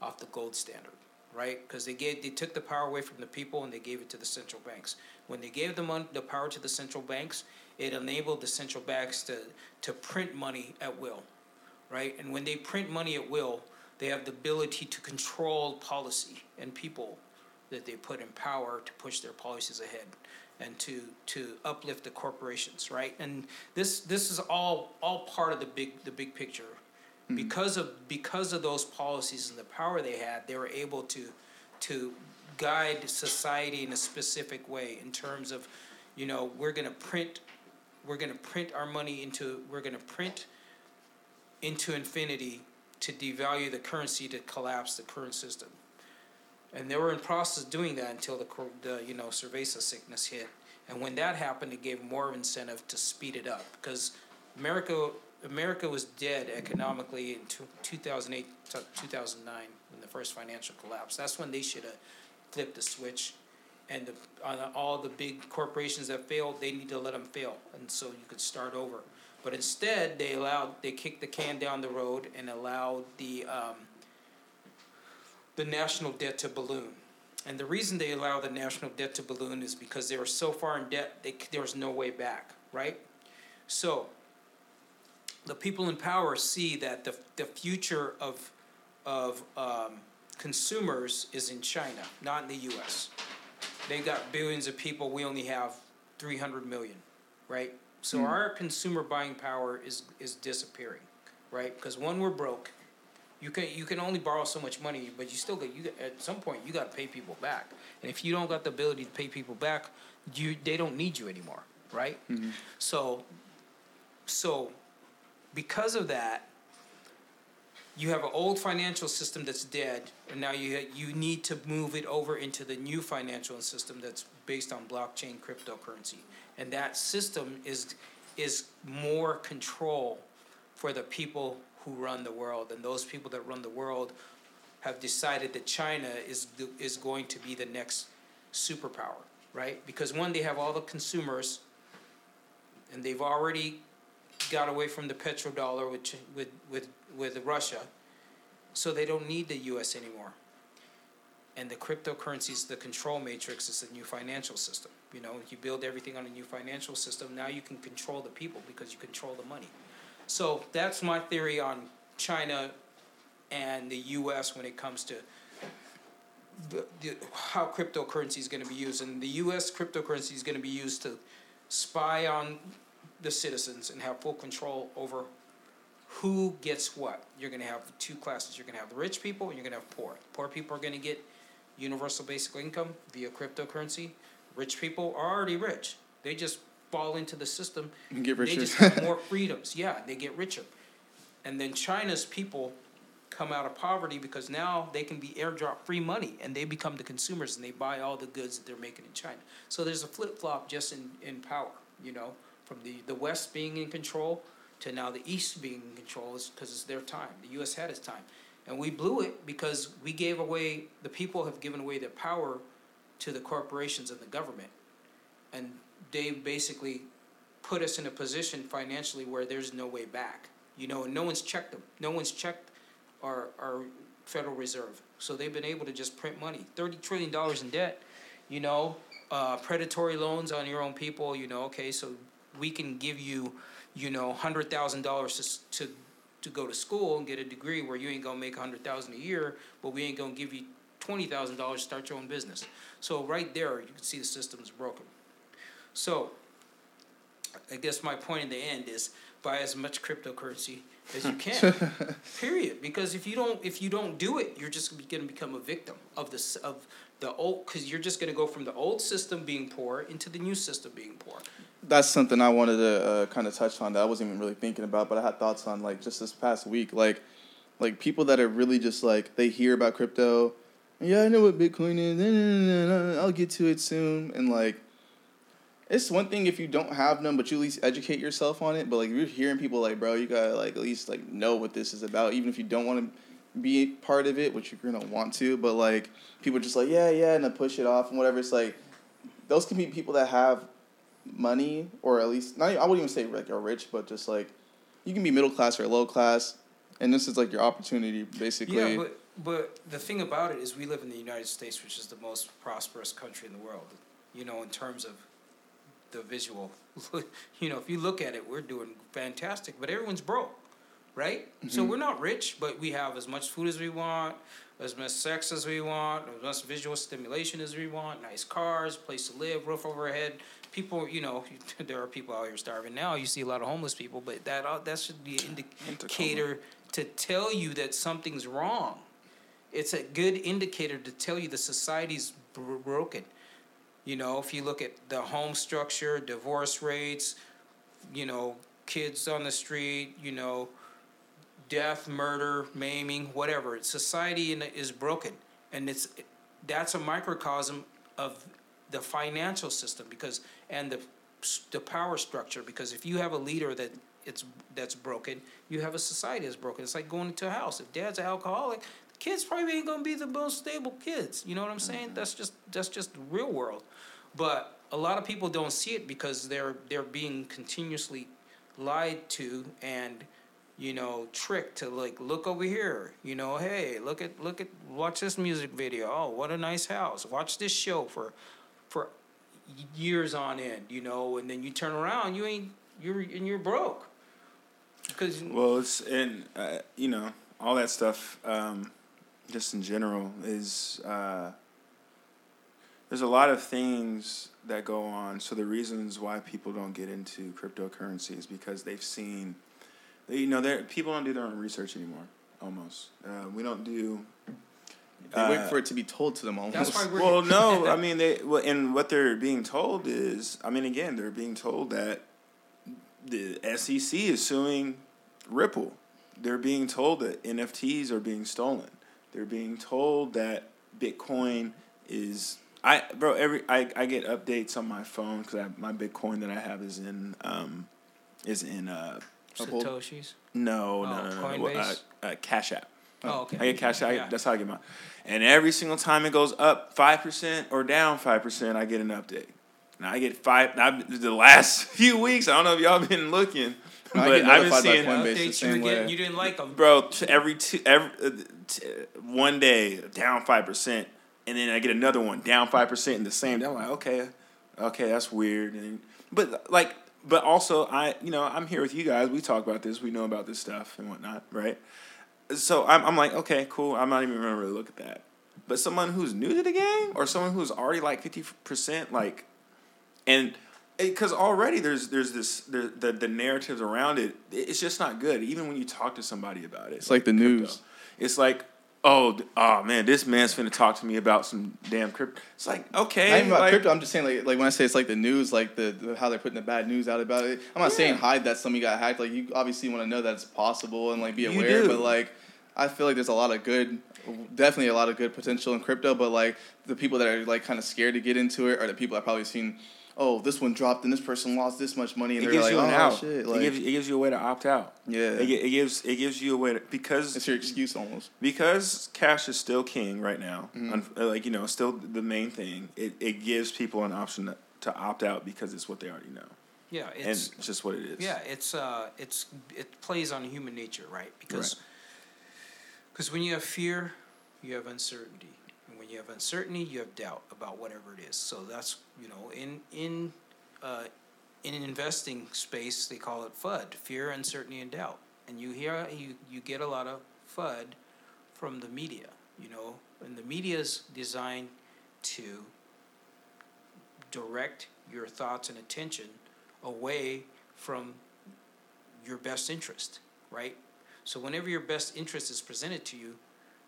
Speaker 2: off the gold standard, right? Because they gave they took the power away from the people and they gave it to the central banks. When they gave the mon- the power to the central banks, it enabled the central banks to to print money at will, right? And when they print money at will, they have the ability to control policy and people that they put in power to push their policies ahead and to to uplift the corporations, right? And this this is all all part of the big the big picture. Hmm. Because of because of those policies and the power they had, they were able to to guide society in a specific way in terms of, you know, we're going to print we're gonna print our money into we're gonna print into infinity to devalue the currency to collapse the current system. And they were in process doing that until the, the you know cerveza sickness hit. And when that happened, it gave more incentive to speed it up because America America was dead economically in two, 2008 to 2009 when the first financial collapse. That's when they should have flipped the switch. And the, on all the big corporations that failed, they need to let them fail, and so you could start over. But instead, they allowed they kicked the can down the road and allowed the um, the national debt to balloon. And the reason they allow the national debt to balloon is because they were so far in debt, they, there was no way back, right? So the people in power see that the, the future of, of um, consumers is in China, not in the US. They got billions of people, we only have 300 million, right? So our consumer buying power is, is disappearing, right? Because one, we're broke. You can you can only borrow so much money, but you still get you at some point you got to pay people back. And if you don't got the ability to pay people back, you they don't need you anymore, right? Mm-hmm. So so because of that, you have an old financial system that's dead, and now you you need to move it over into the new financial system that's based on blockchain cryptocurrency, and that system is is more control for the people who run the world, and those people that run the world have decided that China is is going to be the next superpower, right? Because one, they have all the consumers, and they've already got away from the petrodollar with with with with Russia, so they don't need the U.S. anymore. And the cryptocurrency is the control matrix. Is the new financial system. You know, you build everything on a new financial system. Now you can control the people because you control the money. So that's my theory on China and the U.S. when it comes to the, the, how cryptocurrency is going to be used. And the U.S. cryptocurrency is going to be used to spy on the citizens and have full control over who gets what. You're going to have two classes. You're going to have the rich people and you're going to have poor. Poor people are going to get universal basic income via cryptocurrency. Rich people are already rich. They just fall into the system.
Speaker 3: And get
Speaker 2: They just have more freedoms. Yeah, they get richer. And then China's people come out of poverty because now they can be airdrop free money and they become the consumers and they buy all the goods that they're making in China. So there's a flip flop just in, in power, you know, from the, the West being in control to now the East being in control because it's their time. The U.S. had its time. And we blew it because we gave away, the people have given away their power to the corporations and the government. And they basically put us in a position financially where there's no way back. You know, no one's checked them. No one's checked our, our Federal Reserve. So they've been able to just print money. Thirty trillion dollars in debt, you know, uh, predatory loans on your own people, you know, okay, so we can give you, you know, hundred thousand dollars to, to, to go to school and get a degree where you ain't gonna make a hundred thousand a year, but we ain't gonna give you twenty thousand dollars to start your own business. So right there, you can see the system's broken. So, I guess my point in the end is buy as much cryptocurrency as you can. period. Because if you don't, if you don't do it, you're just going to become a victim of this of the old. Because you're just going to go from the old system being poor into the new system being poor.
Speaker 3: That's something I wanted to uh, kind of touch on that I wasn't even really thinking about, but I had thoughts on like just this past week, like like people that are really just like they hear about crypto, yeah, I know what Bitcoin is, I'll get to it soon, and like it's one thing if you don't have them, but you at least educate yourself on it. But like you're hearing people like, bro, you gotta like at least like know what this is about, even if you don't want to be part of it, which you're gonna want to. But like people are just like, yeah, yeah, and then push it off and whatever. It's like those can be people that have money, or at least not. I wouldn't even say like you're rich, but just like you can be middle class or low class, and this is like your opportunity basically.
Speaker 2: Yeah, but but the thing about it is we live in the United States, which is the most prosperous country in the world. You know, in terms of the visual. you know, if you look at it, we're doing fantastic, but everyone's broke, right? So we're not rich, but we have as much food as we want, as much sex as we want, as much visual stimulation as we want, nice cars, place to live, roof over our head. People, you know, there are people out here starving now. You see a lot of homeless people, but that uh, that should be an indicator to tell you that something's wrong. It's a good indicator to tell you the society's broken. You know, if you look at the home structure, divorce rates, you know, kids on the street, you know, death, murder, maiming, whatever. Society is broken, and it's that's a microcosm of the financial system because and the the power structure because if you have a leader that it's that's broken, you have a society that's broken. It's like going into a house. If dad's an alcoholic, kids probably ain't gonna be the most stable kids. You know what I'm saying? That's just that's just the real world. But a lot of people don't see it because they're they're being continuously lied to and you know tricked to like look over here you know hey look at look at watch this music video oh what a nice house watch this show for for years on end you know and then you turn around you ain't you're and you're broke because
Speaker 1: Well, it's and uh, you know all that stuff. Um, just in general is uh, there's a lot of things that go on. So the reasons why people don't get into cryptocurrency is because they've seen, they, you know, they people don't do their own research anymore. Almost, uh, we don't do.
Speaker 3: They wait
Speaker 1: uh,
Speaker 3: for it to be told to them almost.
Speaker 2: that's why we're
Speaker 1: Well, no, I mean they. Well, and what they're being told is, I mean, again, they're being told that the SEC is suing Ripple. They're being told that NFTs are being stolen. They're being told that Bitcoin is. I bro, every I, I get updates on my phone because my Bitcoin that I have is in um, is in uh
Speaker 2: satoshis
Speaker 1: no
Speaker 2: Oh,
Speaker 1: no no no, no, uh, uh, Cash App.
Speaker 2: oh okay
Speaker 1: I get cash. I,
Speaker 2: Yeah.
Speaker 1: That's how I get mine. And every single time it goes up five percent or down five percent, I get an update. Now I get five. Now, the last few weeks, I don't know if y'all been looking,
Speaker 3: I
Speaker 1: but
Speaker 3: get
Speaker 1: I've been seeing,
Speaker 2: updates you were getting you didn't like them
Speaker 1: bro, t- every two, every uh, t- one day down five percent, and then I get another one down five percent in the same. day. I'm like, okay, okay, that's weird. And but like, but also I, you know, I'm here with you guys. We talk about this. We know about this stuff and whatnot, right? So I'm, I'm like, okay, cool. I'm not even gonna really look at that. But someone who's new to the game, or someone who's already like fifty percent, like, and because already there's there's this the, the the narratives around it. It's just not good. Even when you talk to somebody about it,
Speaker 3: It's like the news.
Speaker 1: It's like, oh, oh man, this man's finna talk to me about some damn crypto. It's like, okay,
Speaker 3: Not even about
Speaker 1: like,
Speaker 3: crypto. I'm just saying, like, like when I say it's like the news, like the, the how they're putting the bad news out about it. I'm not saying hide that somebody got hacked. Like you obviously want to know that it's possible and like be aware. But like, I feel like there's a lot of good, definitely a lot of good potential in crypto. But like the people that are like kind of scared to get into it are the people that probably seen, oh, this one dropped and this person lost this much money, and
Speaker 1: it
Speaker 3: they're
Speaker 1: gives
Speaker 3: like,
Speaker 1: you an
Speaker 3: oh
Speaker 1: out.
Speaker 3: shit,
Speaker 1: it
Speaker 3: like
Speaker 1: gives it gives you a way to opt out.
Speaker 3: yeah,
Speaker 1: It, it gives it gives you a way to because
Speaker 3: it's your excuse almost.
Speaker 1: because cash is still king right now.
Speaker 3: Mhm.
Speaker 1: un- uh, like you know, still the main thing. It it gives people an option to, to opt out because it's what they already know,
Speaker 2: yeah
Speaker 1: and
Speaker 2: it's
Speaker 1: it's just what it is.
Speaker 2: Yeah, it's uh, it's it plays on human nature, right? Because because when you have fear, you have uncertainty, and when you have uncertainty, you have doubt about whatever it is. So that's you know in in uh, in an investing space, they call it FUD: fear, uncertainty, and doubt. And you hear you you get a lot of FUD from the media, you know, and the media is designed to direct your thoughts and attention away from your best interest, right? So whenever your best interest is presented to you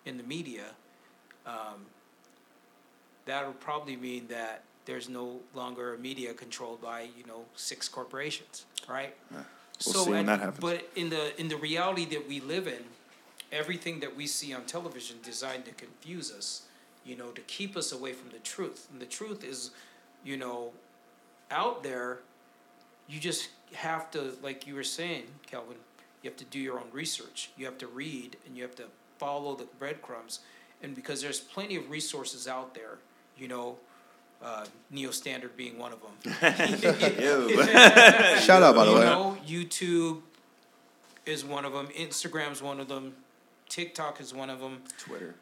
Speaker 2: in the media, um, that'll probably mean that there's no longer a media controlled by you know six corporations, right?
Speaker 1: Yeah. We'll see when
Speaker 2: and-
Speaker 1: that happens.
Speaker 2: But in the in the reality that we live in, everything that we see on television designed to confuse us, you know, to keep us away from the truth. And the truth is, you know, out there, you just have to, like you were saying, Kelvin, you have to do your own research. You have to read and you have to follow the breadcrumbs. And because there's plenty of resources out there, you know, uh, Neo Standard being one of them.
Speaker 3: Shout out by the
Speaker 2: you
Speaker 3: way.
Speaker 2: know, YouTube is one of them. Instagram's one of them. TikTok is one of them.
Speaker 1: Twitter.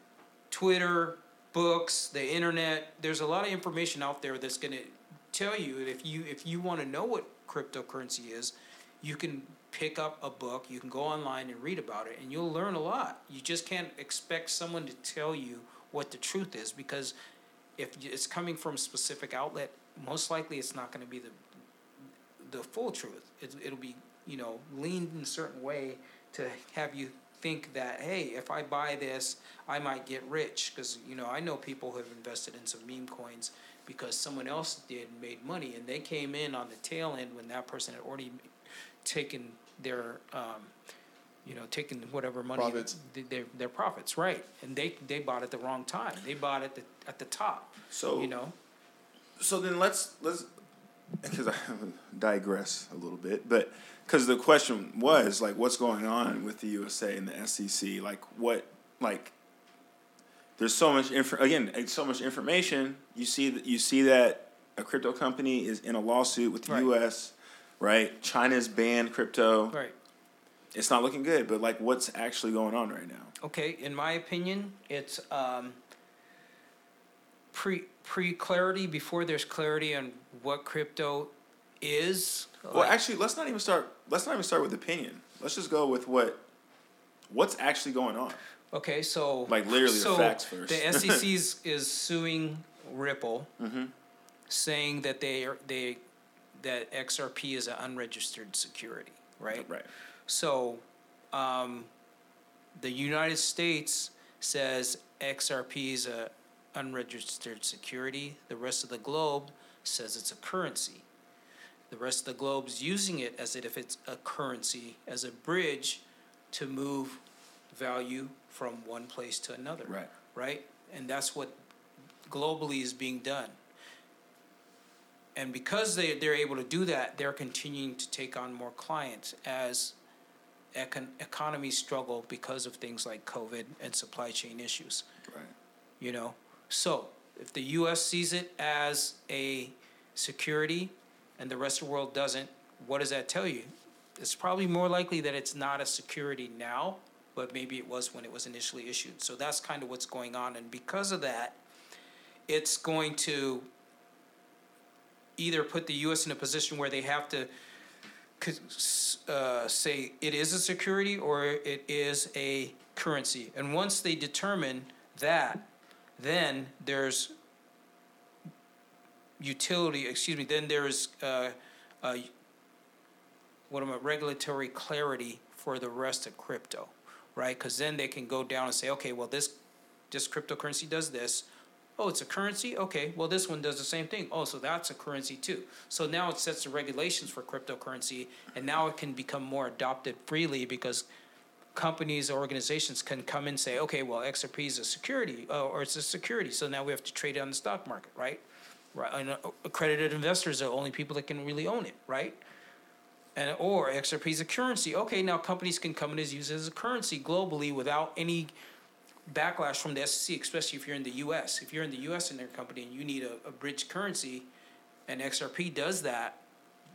Speaker 2: Twitter, books, the internet. There's a lot of information out there that's going to tell you if you if you want to know what cryptocurrency is, you can pick up a book, you can go online and read about it and you'll learn a lot. You just can't expect someone to tell you what the truth is because if it's coming from a specific outlet, most likely it's not going to be the the full truth. It, it'll be you know leaned in a certain way to have you think that hey, if I buy this, I might get rich because you know I know people who have invested in some meme coins because someone else did made money and they came in on the tail end when that person had already taken their, um, you know, taking whatever money
Speaker 3: Profits.
Speaker 2: their their profits, right? And they they bought at the wrong time. They bought at the at the top.
Speaker 1: So
Speaker 2: you know,
Speaker 1: so then let's let's because I digress a little bit, but because the question was like, what's going on with the USA and the SEC? Like, what like? There's so much inf- again, so much information. You see that you see that a crypto company is in a lawsuit with the
Speaker 2: Right.
Speaker 1: U.S. Right? China's banned crypto.
Speaker 2: right?
Speaker 1: It's not looking good. But like, what's actually going on right now?
Speaker 2: Okay, in my opinion, it's um, pre pre clarity before there's clarity on what crypto is.
Speaker 1: Well, actually, let's not even start. Let's not even start with opinion. Let's just go with what what's actually going on.
Speaker 2: okay, so
Speaker 1: Like, literally the facts first.
Speaker 2: The SEC is, is suing Ripple,
Speaker 1: Mm-hmm.
Speaker 2: saying that they are they that XRP is an unregistered security, right?
Speaker 1: Right.
Speaker 2: So, um, the United States says XRP is a unregistered security. The rest of the globe says it's a currency. The rest of the globe is using it as if it's a currency, as a bridge to move value from one place to another.
Speaker 1: Right.
Speaker 2: Right? And that's what globally is being done. And because they, they're able to do that, they're continuing to take on more clients as econ- economies struggle because of things like COVID and supply chain issues.
Speaker 1: Right.
Speaker 2: you know? So if the us sees it as a security and the rest of the world doesn't what does that tell you? It's probably more likely that it's not a security now but maybe it was when it was initially issued. So that's kind of what's going on. And because of that it's going to either put the us in a position where they have to uh, say it is a security or it is a currency. And once they determine that, then there's utility, excuse me, then there's uh, uh, what am I, regulatory clarity for the rest of crypto, right? Because then they can go down and say, okay, well, this, this cryptocurrency does this. Oh, it's a currency? Okay, well, this one does the same thing. Oh, so that's a currency too. So now it sets the regulations for cryptocurrency, and now it can become more adopted freely because companies or organizations can come and say, okay, well, XRP is a security, uh, or it's a security, so now we have to trade it on the stock market, right? Right, and uh, accredited investors are the only people that can really own it, right? And or XRP is a currency. Okay, now companies can come and use it as a currency globally without any backlash from the SEC, especially if you're in the U.S. If you're in the U.S. in their company and you need a, a bridge currency, and XRP does that,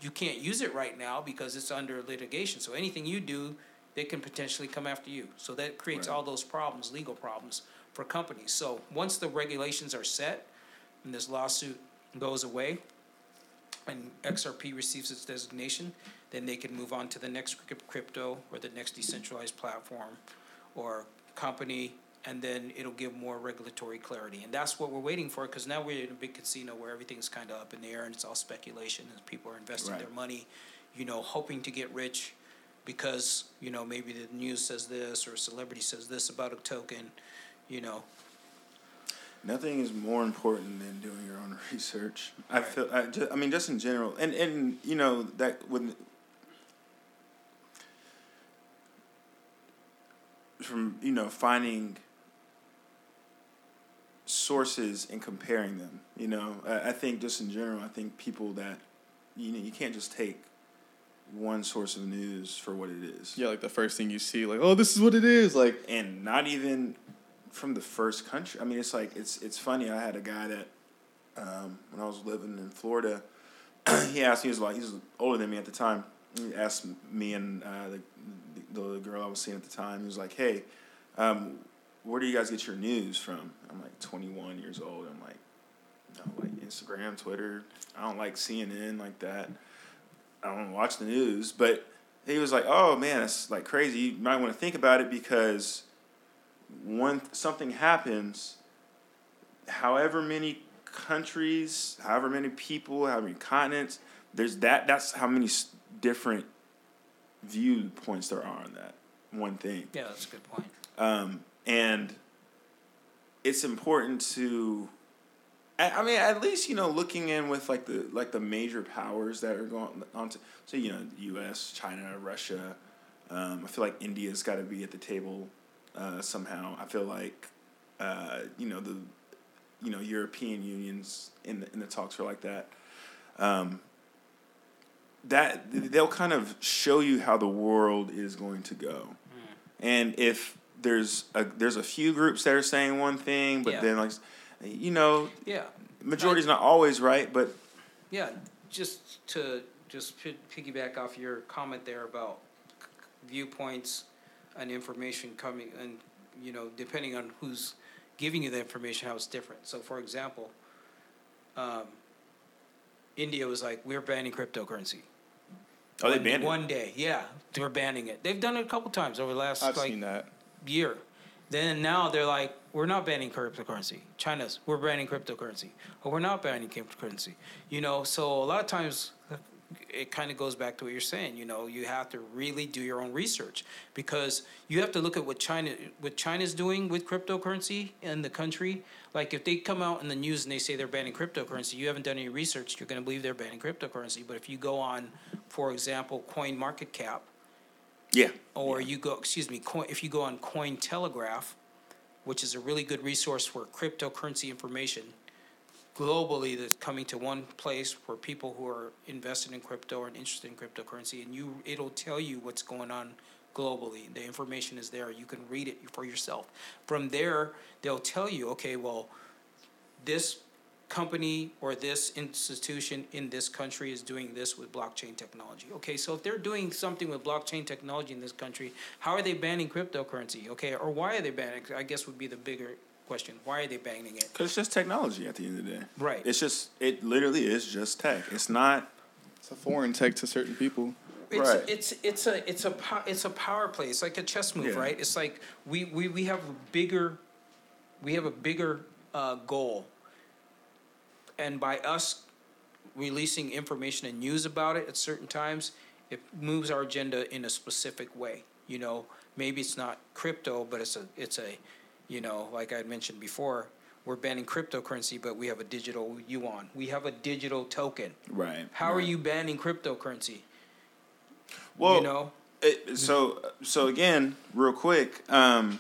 Speaker 2: you can't use it right now because it's under litigation. So anything you do, they can potentially come after you. So that creates
Speaker 1: Right.
Speaker 2: all those problems, legal problems for companies. So once the regulations are set and this lawsuit goes away and XRP receives its designation, then they can move on to the next crypto or the next decentralized platform or company, and then it'll give more regulatory clarity. And that's what we're waiting for, because now we're in a big casino where everything's kind of up in the air and it's all speculation, and people are investing
Speaker 1: Right.
Speaker 2: their money, you know, hoping to get rich because, you know, maybe the news says this or a celebrity says this about a token, you know.
Speaker 1: Nothing is more important than doing your own research. I feel. I, just, I mean, just in general, and and you know that when from you know finding sources and comparing them. You know, I, I think just in general, I think people that you know you can't just take one source of news for what it is.
Speaker 3: Yeah, like the first thing you see, like, oh, this is what it is. Like,
Speaker 1: and not even from the first country. I mean, it's like it's it's funny. I had a guy that um, when I was living in Florida, he asked me. He was like he was older than me at the time. He asked me and uh, the, the girl I was seeing at the time. He was like, "Hey, um, where do you guys get your news from?" I'm like 21 years old. I'm like, no, like Instagram, Twitter. I don't like CNN like that. I don't watch the news, but he was like, "Oh man, it's like crazy. You might want to think about it because when something happens, however many countries, however many people, however many continents, there's that. That's how many different viewpoints there are on that one thing.
Speaker 2: Yeah, that's a good point.
Speaker 1: Um, and it's important to I mean, at least you know, looking in with like the like the major powers that are going on to so you know, U.S., China, Russia. Um, I feel like India's got to be at the table uh, somehow. I feel like uh, you know the you know European unions in the in the talks are like that. Um, that they'll kind of show you how the world is going to go, and if there's a there's a few groups that are saying one thing, but
Speaker 2: Yeah.
Speaker 1: then like you know
Speaker 2: Yeah.
Speaker 1: majority's not always right, but
Speaker 2: Yeah, just to just pi- piggyback off your comment there about c- viewpoints and information coming, and you know, depending on who's giving you the information, how it's different. So, for example, um, India was like, "We're banning cryptocurrency."
Speaker 1: oh they
Speaker 2: One-
Speaker 1: banned it.
Speaker 2: one day. Yeah, they're banning it. They've done it a couple times over the last
Speaker 3: I've
Speaker 2: like
Speaker 3: seen that.
Speaker 2: Year. Then now they're like, we're not banning cryptocurrency. China's, we're banning cryptocurrency. Or we're not banning cryptocurrency. You know, so a lot of times it kind of goes back to what you're saying. You know, you have to really do your own research because you have to look at what China, what China's doing with cryptocurrency in the country. Like if they come out in the news and they say they're banning cryptocurrency, you haven't done any research. You're going to believe they're banning cryptocurrency. But if you go on, for example, CoinMarketCap,
Speaker 1: Yeah,
Speaker 2: or you go, excuse me, coin, if you go on Cointelegraph, which is a really good resource for cryptocurrency information globally that's coming to one place for people who are invested in crypto or interested in cryptocurrency, and you it'll tell you what's going on globally. The information is there. You can read it for yourself. From there, they'll tell you, okay, well, this company or this institution in this country is doing this with blockchain technology. Okay, so if they're doing something with blockchain technology in this country, how are they banning cryptocurrency? Okay, or why are they banning? I guess would be the bigger question. Why are they banning it?
Speaker 1: because it's just technology at the end of the day.
Speaker 2: Right.
Speaker 1: It's just it literally is just tech. It's not.
Speaker 3: It's a foreign tech to certain people.
Speaker 2: It's,
Speaker 1: Right.
Speaker 2: it's it's a it's a it's a power play. It's like a chess move,
Speaker 1: Yeah.
Speaker 2: right? It's like we, we, we have a bigger we have a bigger uh, goal, and by us releasing information and news about it at certain times, it moves our agenda in a specific way. You know, maybe it's not crypto, but it's a it's a you know like I had mentioned before. We're banning cryptocurrency, but we have a digital yuan. We have a digital token.
Speaker 1: Right.
Speaker 2: How are you banning cryptocurrency?
Speaker 1: Well,
Speaker 2: you know,
Speaker 1: It, so so again, real quick, um,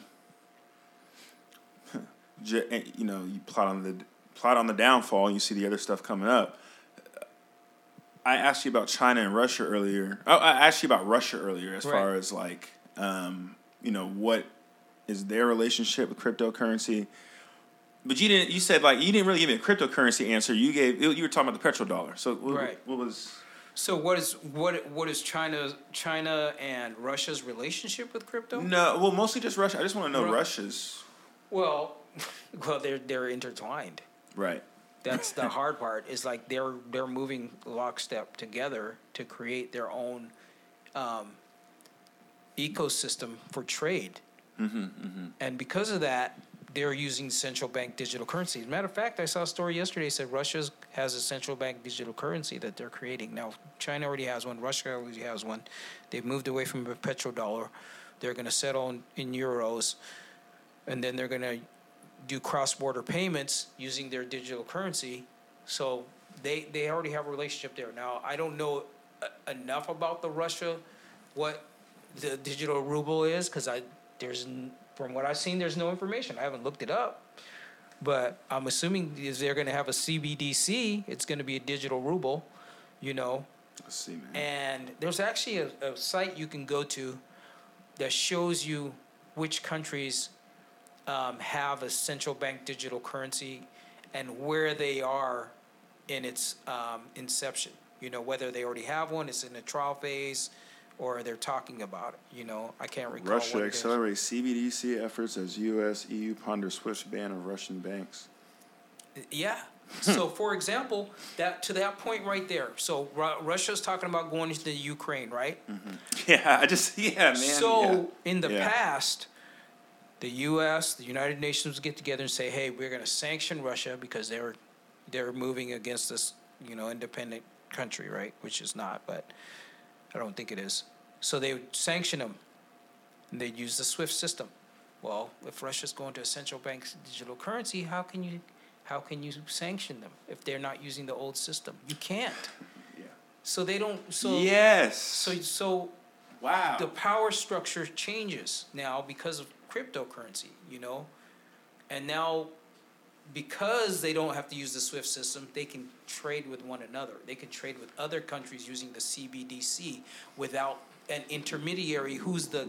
Speaker 1: you know, you plot on the plot on the downfall, and you see the other stuff coming up. I asked you about China and Russia earlier. Oh, I asked you about Russia earlier, as
Speaker 2: Right.
Speaker 1: far as like, um, you know, what is their relationship with cryptocurrency? But you didn't. You said like you didn't really give me a cryptocurrency answer. You gave you were talking about the petrodollar. So what,
Speaker 2: Right.
Speaker 1: what was?
Speaker 2: So what is what what is China China and Russia's relationship with crypto?
Speaker 1: No, well, mostly just Russia. I just want to know
Speaker 2: Ru-
Speaker 1: Russia's.
Speaker 2: Well, well they're they're intertwined.
Speaker 1: Right.
Speaker 2: That's the hard part. Is like they're they're moving lockstep together to create their own um, ecosystem for trade. And because of that, they're using central bank digital currency. As a matter of fact, I saw a story yesterday that said Russia has a central bank digital currency that they're creating. Now, China already has one, Russia already has one. They've moved away from the petrodollar. They're going to settle in, in euros, and then they're going to do cross border payments using their digital currency. So they, they already have a relationship there. Now, I don't know uh, enough about the Russia, what the digital ruble is, because I there's from what I've seen, there's no information. I haven't looked it up, but I'm assuming is they're going to have a CBDC. It's going to be a digital ruble, you know.
Speaker 1: Let's see, man.
Speaker 2: And there's actually a, a site you can go to that shows you which countries um, have a central bank digital currency and where they are in its um, inception. You know, whether they already have one, it's in the trial phase, or they're talking about it. You know, I can't recall.
Speaker 1: Russia
Speaker 2: what it is.
Speaker 1: accelerates CBDC efforts as U.S. EU ponder swift ban of Russian banks.
Speaker 2: Yeah. so, for example, that to that point right there. So Ru- Russia's talking about going into the Ukraine, right?
Speaker 1: Yeah, I just yeah, man.
Speaker 2: So in the
Speaker 1: Yeah.
Speaker 2: past, the U.S., the United Nations would get together and say, "Hey, we're going to sanction Russia because they're they're moving against this, you know, independent country, right? Which is not, but I don't think it is. So they would sanction them, and they'd use the SWIFT system. Well, if Russia's going to a central bank digital currency, how can you how can you sanction them if they're not using the old system? You can't.
Speaker 1: Yeah.
Speaker 2: So they don't. So
Speaker 1: yes.
Speaker 2: So so
Speaker 1: wow.
Speaker 2: the power structure changes now because of cryptocurrency, you know, and now because they don't have to use the SWIFT system, they can trade with one another. They can trade with other countries using the CBDC without an intermediary who's the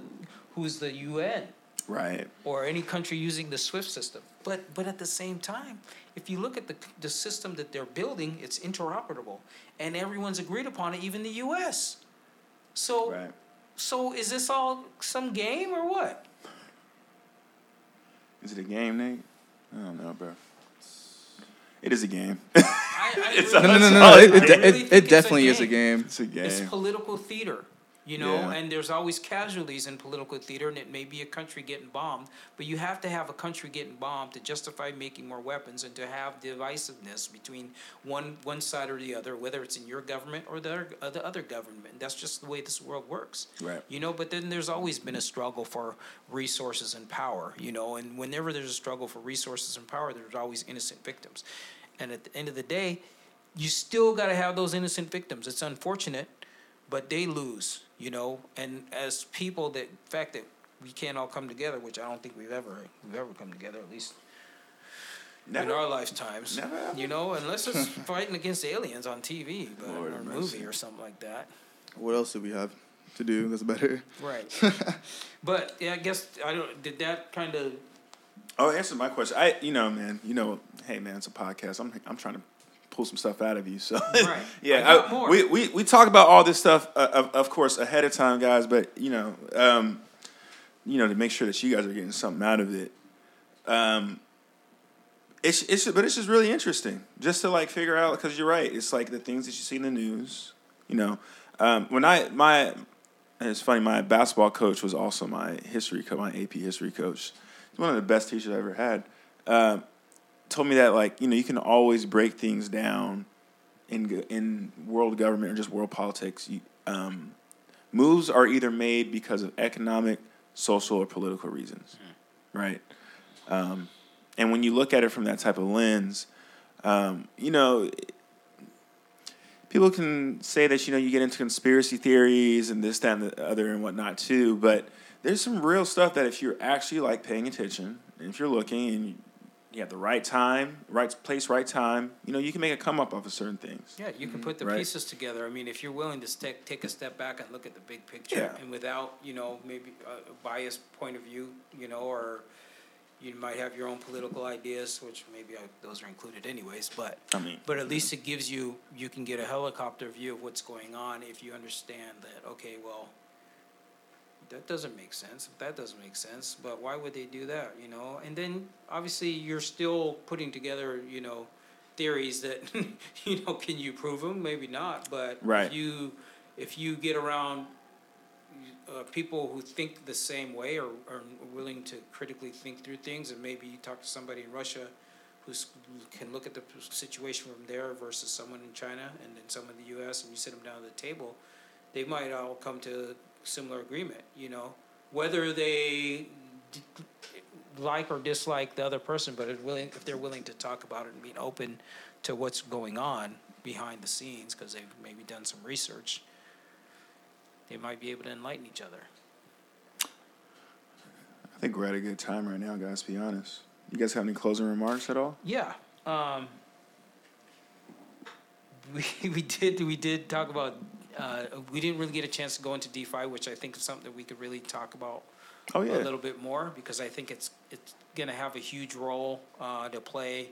Speaker 2: who's the UN
Speaker 1: right.
Speaker 2: or any country using the SWIFT system. But but at the same time, if you look at the the system that they're building, it's interoperable, and everyone's agreed upon it, even the U.S. So
Speaker 1: Right.
Speaker 2: so is this all some game or what?
Speaker 1: Is it a game, Nate? I don't know, bro. It is a game.
Speaker 2: I, I
Speaker 1: It's
Speaker 2: really-
Speaker 3: No, no, no, no. It, it,
Speaker 2: really
Speaker 3: it, it
Speaker 2: it's
Speaker 3: definitely is a game.
Speaker 1: it's a game.
Speaker 2: It's political theater, you know,
Speaker 1: Yeah.
Speaker 2: and there's always casualties in political theater, and it may be a country getting bombed, but you have to have a country getting bombed to justify making more weapons and to have divisiveness between one one side or the other, whether it's in your government or the other, uh, the other government. That's just the way this world works.
Speaker 1: Right.
Speaker 2: You know, but then there's always been a struggle for resources and power, you know, and whenever there's a struggle for resources and power, there's always innocent victims. And at the end of the day, you still got to have those innocent victims. It's unfortunate, but they lose, you know. And as people, that fact that we can't all come together, which I don't think we've ever we've ever come together, at least in our lifetimes.
Speaker 1: Never.
Speaker 2: You know, unless it's fighting against aliens on TV, but,
Speaker 1: Lord
Speaker 2: or a movie
Speaker 1: mercy.
Speaker 2: or something like that.
Speaker 3: What else do we have to do that's better?
Speaker 2: Right. but yeah, I guess I don't. Did that kind of?
Speaker 1: Oh, answer my question. I, you know, man, you know, hey, man, it's a podcast. I'm, I'm trying to pull some stuff out of you. So,
Speaker 2: Right.
Speaker 1: yeah,
Speaker 2: I
Speaker 1: we, we we talk about all this stuff, uh, of, of course, ahead of time, guys. But you know, um, you know, to make sure that you guys are getting something out of it. Um, it's it's but it's just really interesting just to like figure out because you're right. It's like the things that you see in the news. You know, um, when I my it's funny. My basketball coach was also my history coach, my AP history coach. He's one of the best teachers I ever had. Um, told me that like you know you can always break things down in in world government or just world politics. You, um, moves are either made because of economic, social, or political reasons, right? Um, and when you look at it from that type of lens, um, you know, people can say that you know you get into conspiracy theories and this, that, and the other and whatnot too. But there's some real stuff that if you're actually like paying attention and if you're looking and you, you have the right time, right place, right time, you know, you can make a come up off of certain things.
Speaker 2: Yeah, you can mm-hmm. put the
Speaker 1: Right.
Speaker 2: pieces together. I mean, if you're willing to take take a step back and look at the big picture,
Speaker 1: Yeah.
Speaker 2: and without you know maybe a a biased point of view, you know, or you might have your own political ideas, which maybe I, those are included anyways. But
Speaker 1: I mean,
Speaker 2: but at least it gives you you can get a helicopter view of what's going on if you understand that. Okay, well, that doesn't make sense. That doesn't make sense. But why would they do that? You know, and then obviously you're still putting together, you know, theories that you know can you prove them? Maybe not. But
Speaker 1: Right.
Speaker 2: if you if you get around uh, people who think the same way or are willing to critically think through things, and maybe you talk to somebody in Russia who can look at the situation from there versus someone in China and then someone in the U.S. and you sit them down at the table, they might all come to similar agreement. You know, whether they d- like or dislike the other person, but if willing if they're willing to talk about it and being open to what's going on behind the scenes because they've maybe done some research, they might be able to enlighten each other.
Speaker 1: I think we're at a good time right now, guys. To be honest, you guys have any closing remarks at all?
Speaker 2: Yeah. Um, we we did we did talk about uh, we didn't really get a chance to go into DeFi, which I think is something that we could really talk about
Speaker 1: Oh
Speaker 2: a little bit more because I think it's it's going to have a huge role uh, to play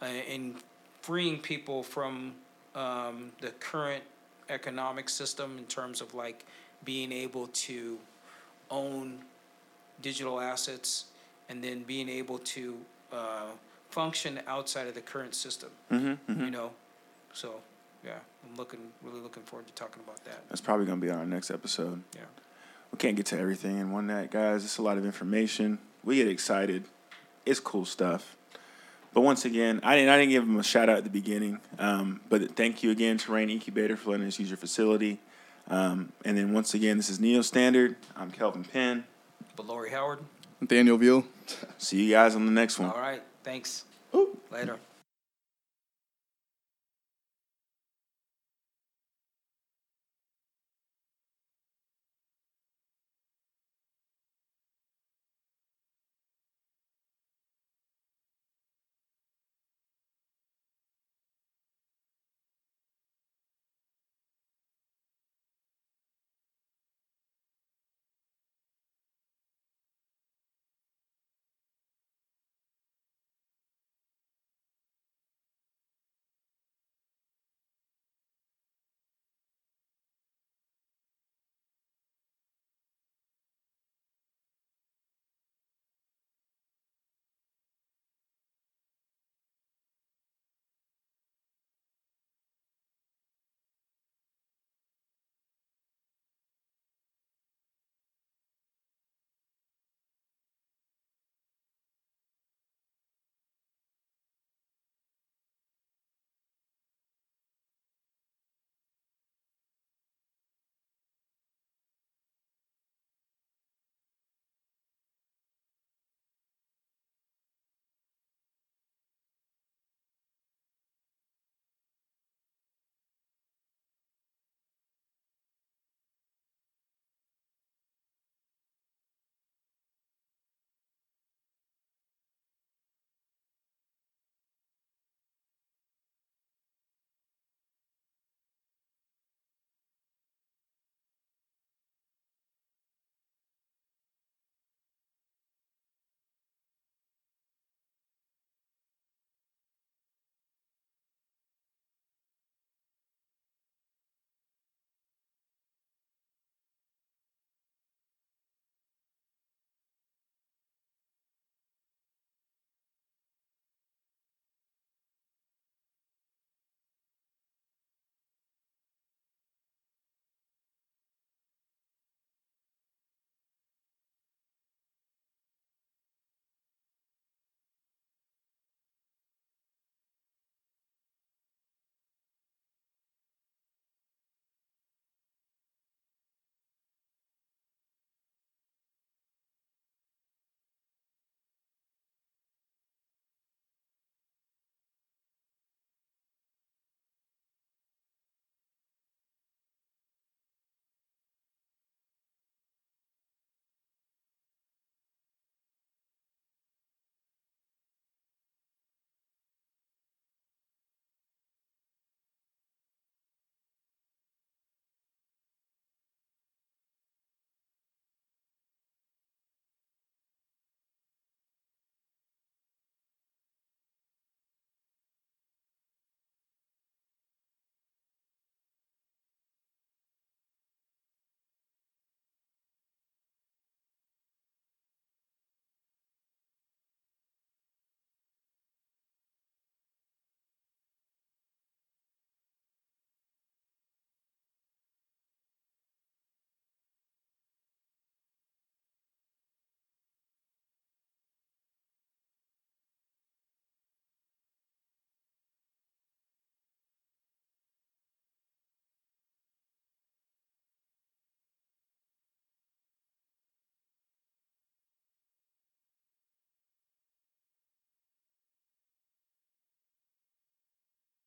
Speaker 2: uh, in freeing people from um, the current economic system in terms of like being able to own digital assets and then being able to uh, function outside of the current system.
Speaker 1: mm-hmm,
Speaker 2: You know, so yeah, I'm looking really looking forward to talking about that.
Speaker 1: That's probably gonna be on our next episode.
Speaker 2: Yeah.
Speaker 1: We can't get to everything in one night, guys. It's a lot of information. We get excited. It's cool stuff. But once again, I didn't I didn't give them a shout out at the beginning. Um, but thank you again, to Rain Incubator, for letting us use your facility. Um, and then once again, this is Neo Standard. I'm Kelvin Penn.
Speaker 2: Bilori Howard,
Speaker 3: Daniel Veal.
Speaker 1: See you guys on the next one.
Speaker 2: all right, thanks.
Speaker 1: Ooh.
Speaker 3: Ooh.
Speaker 2: Later.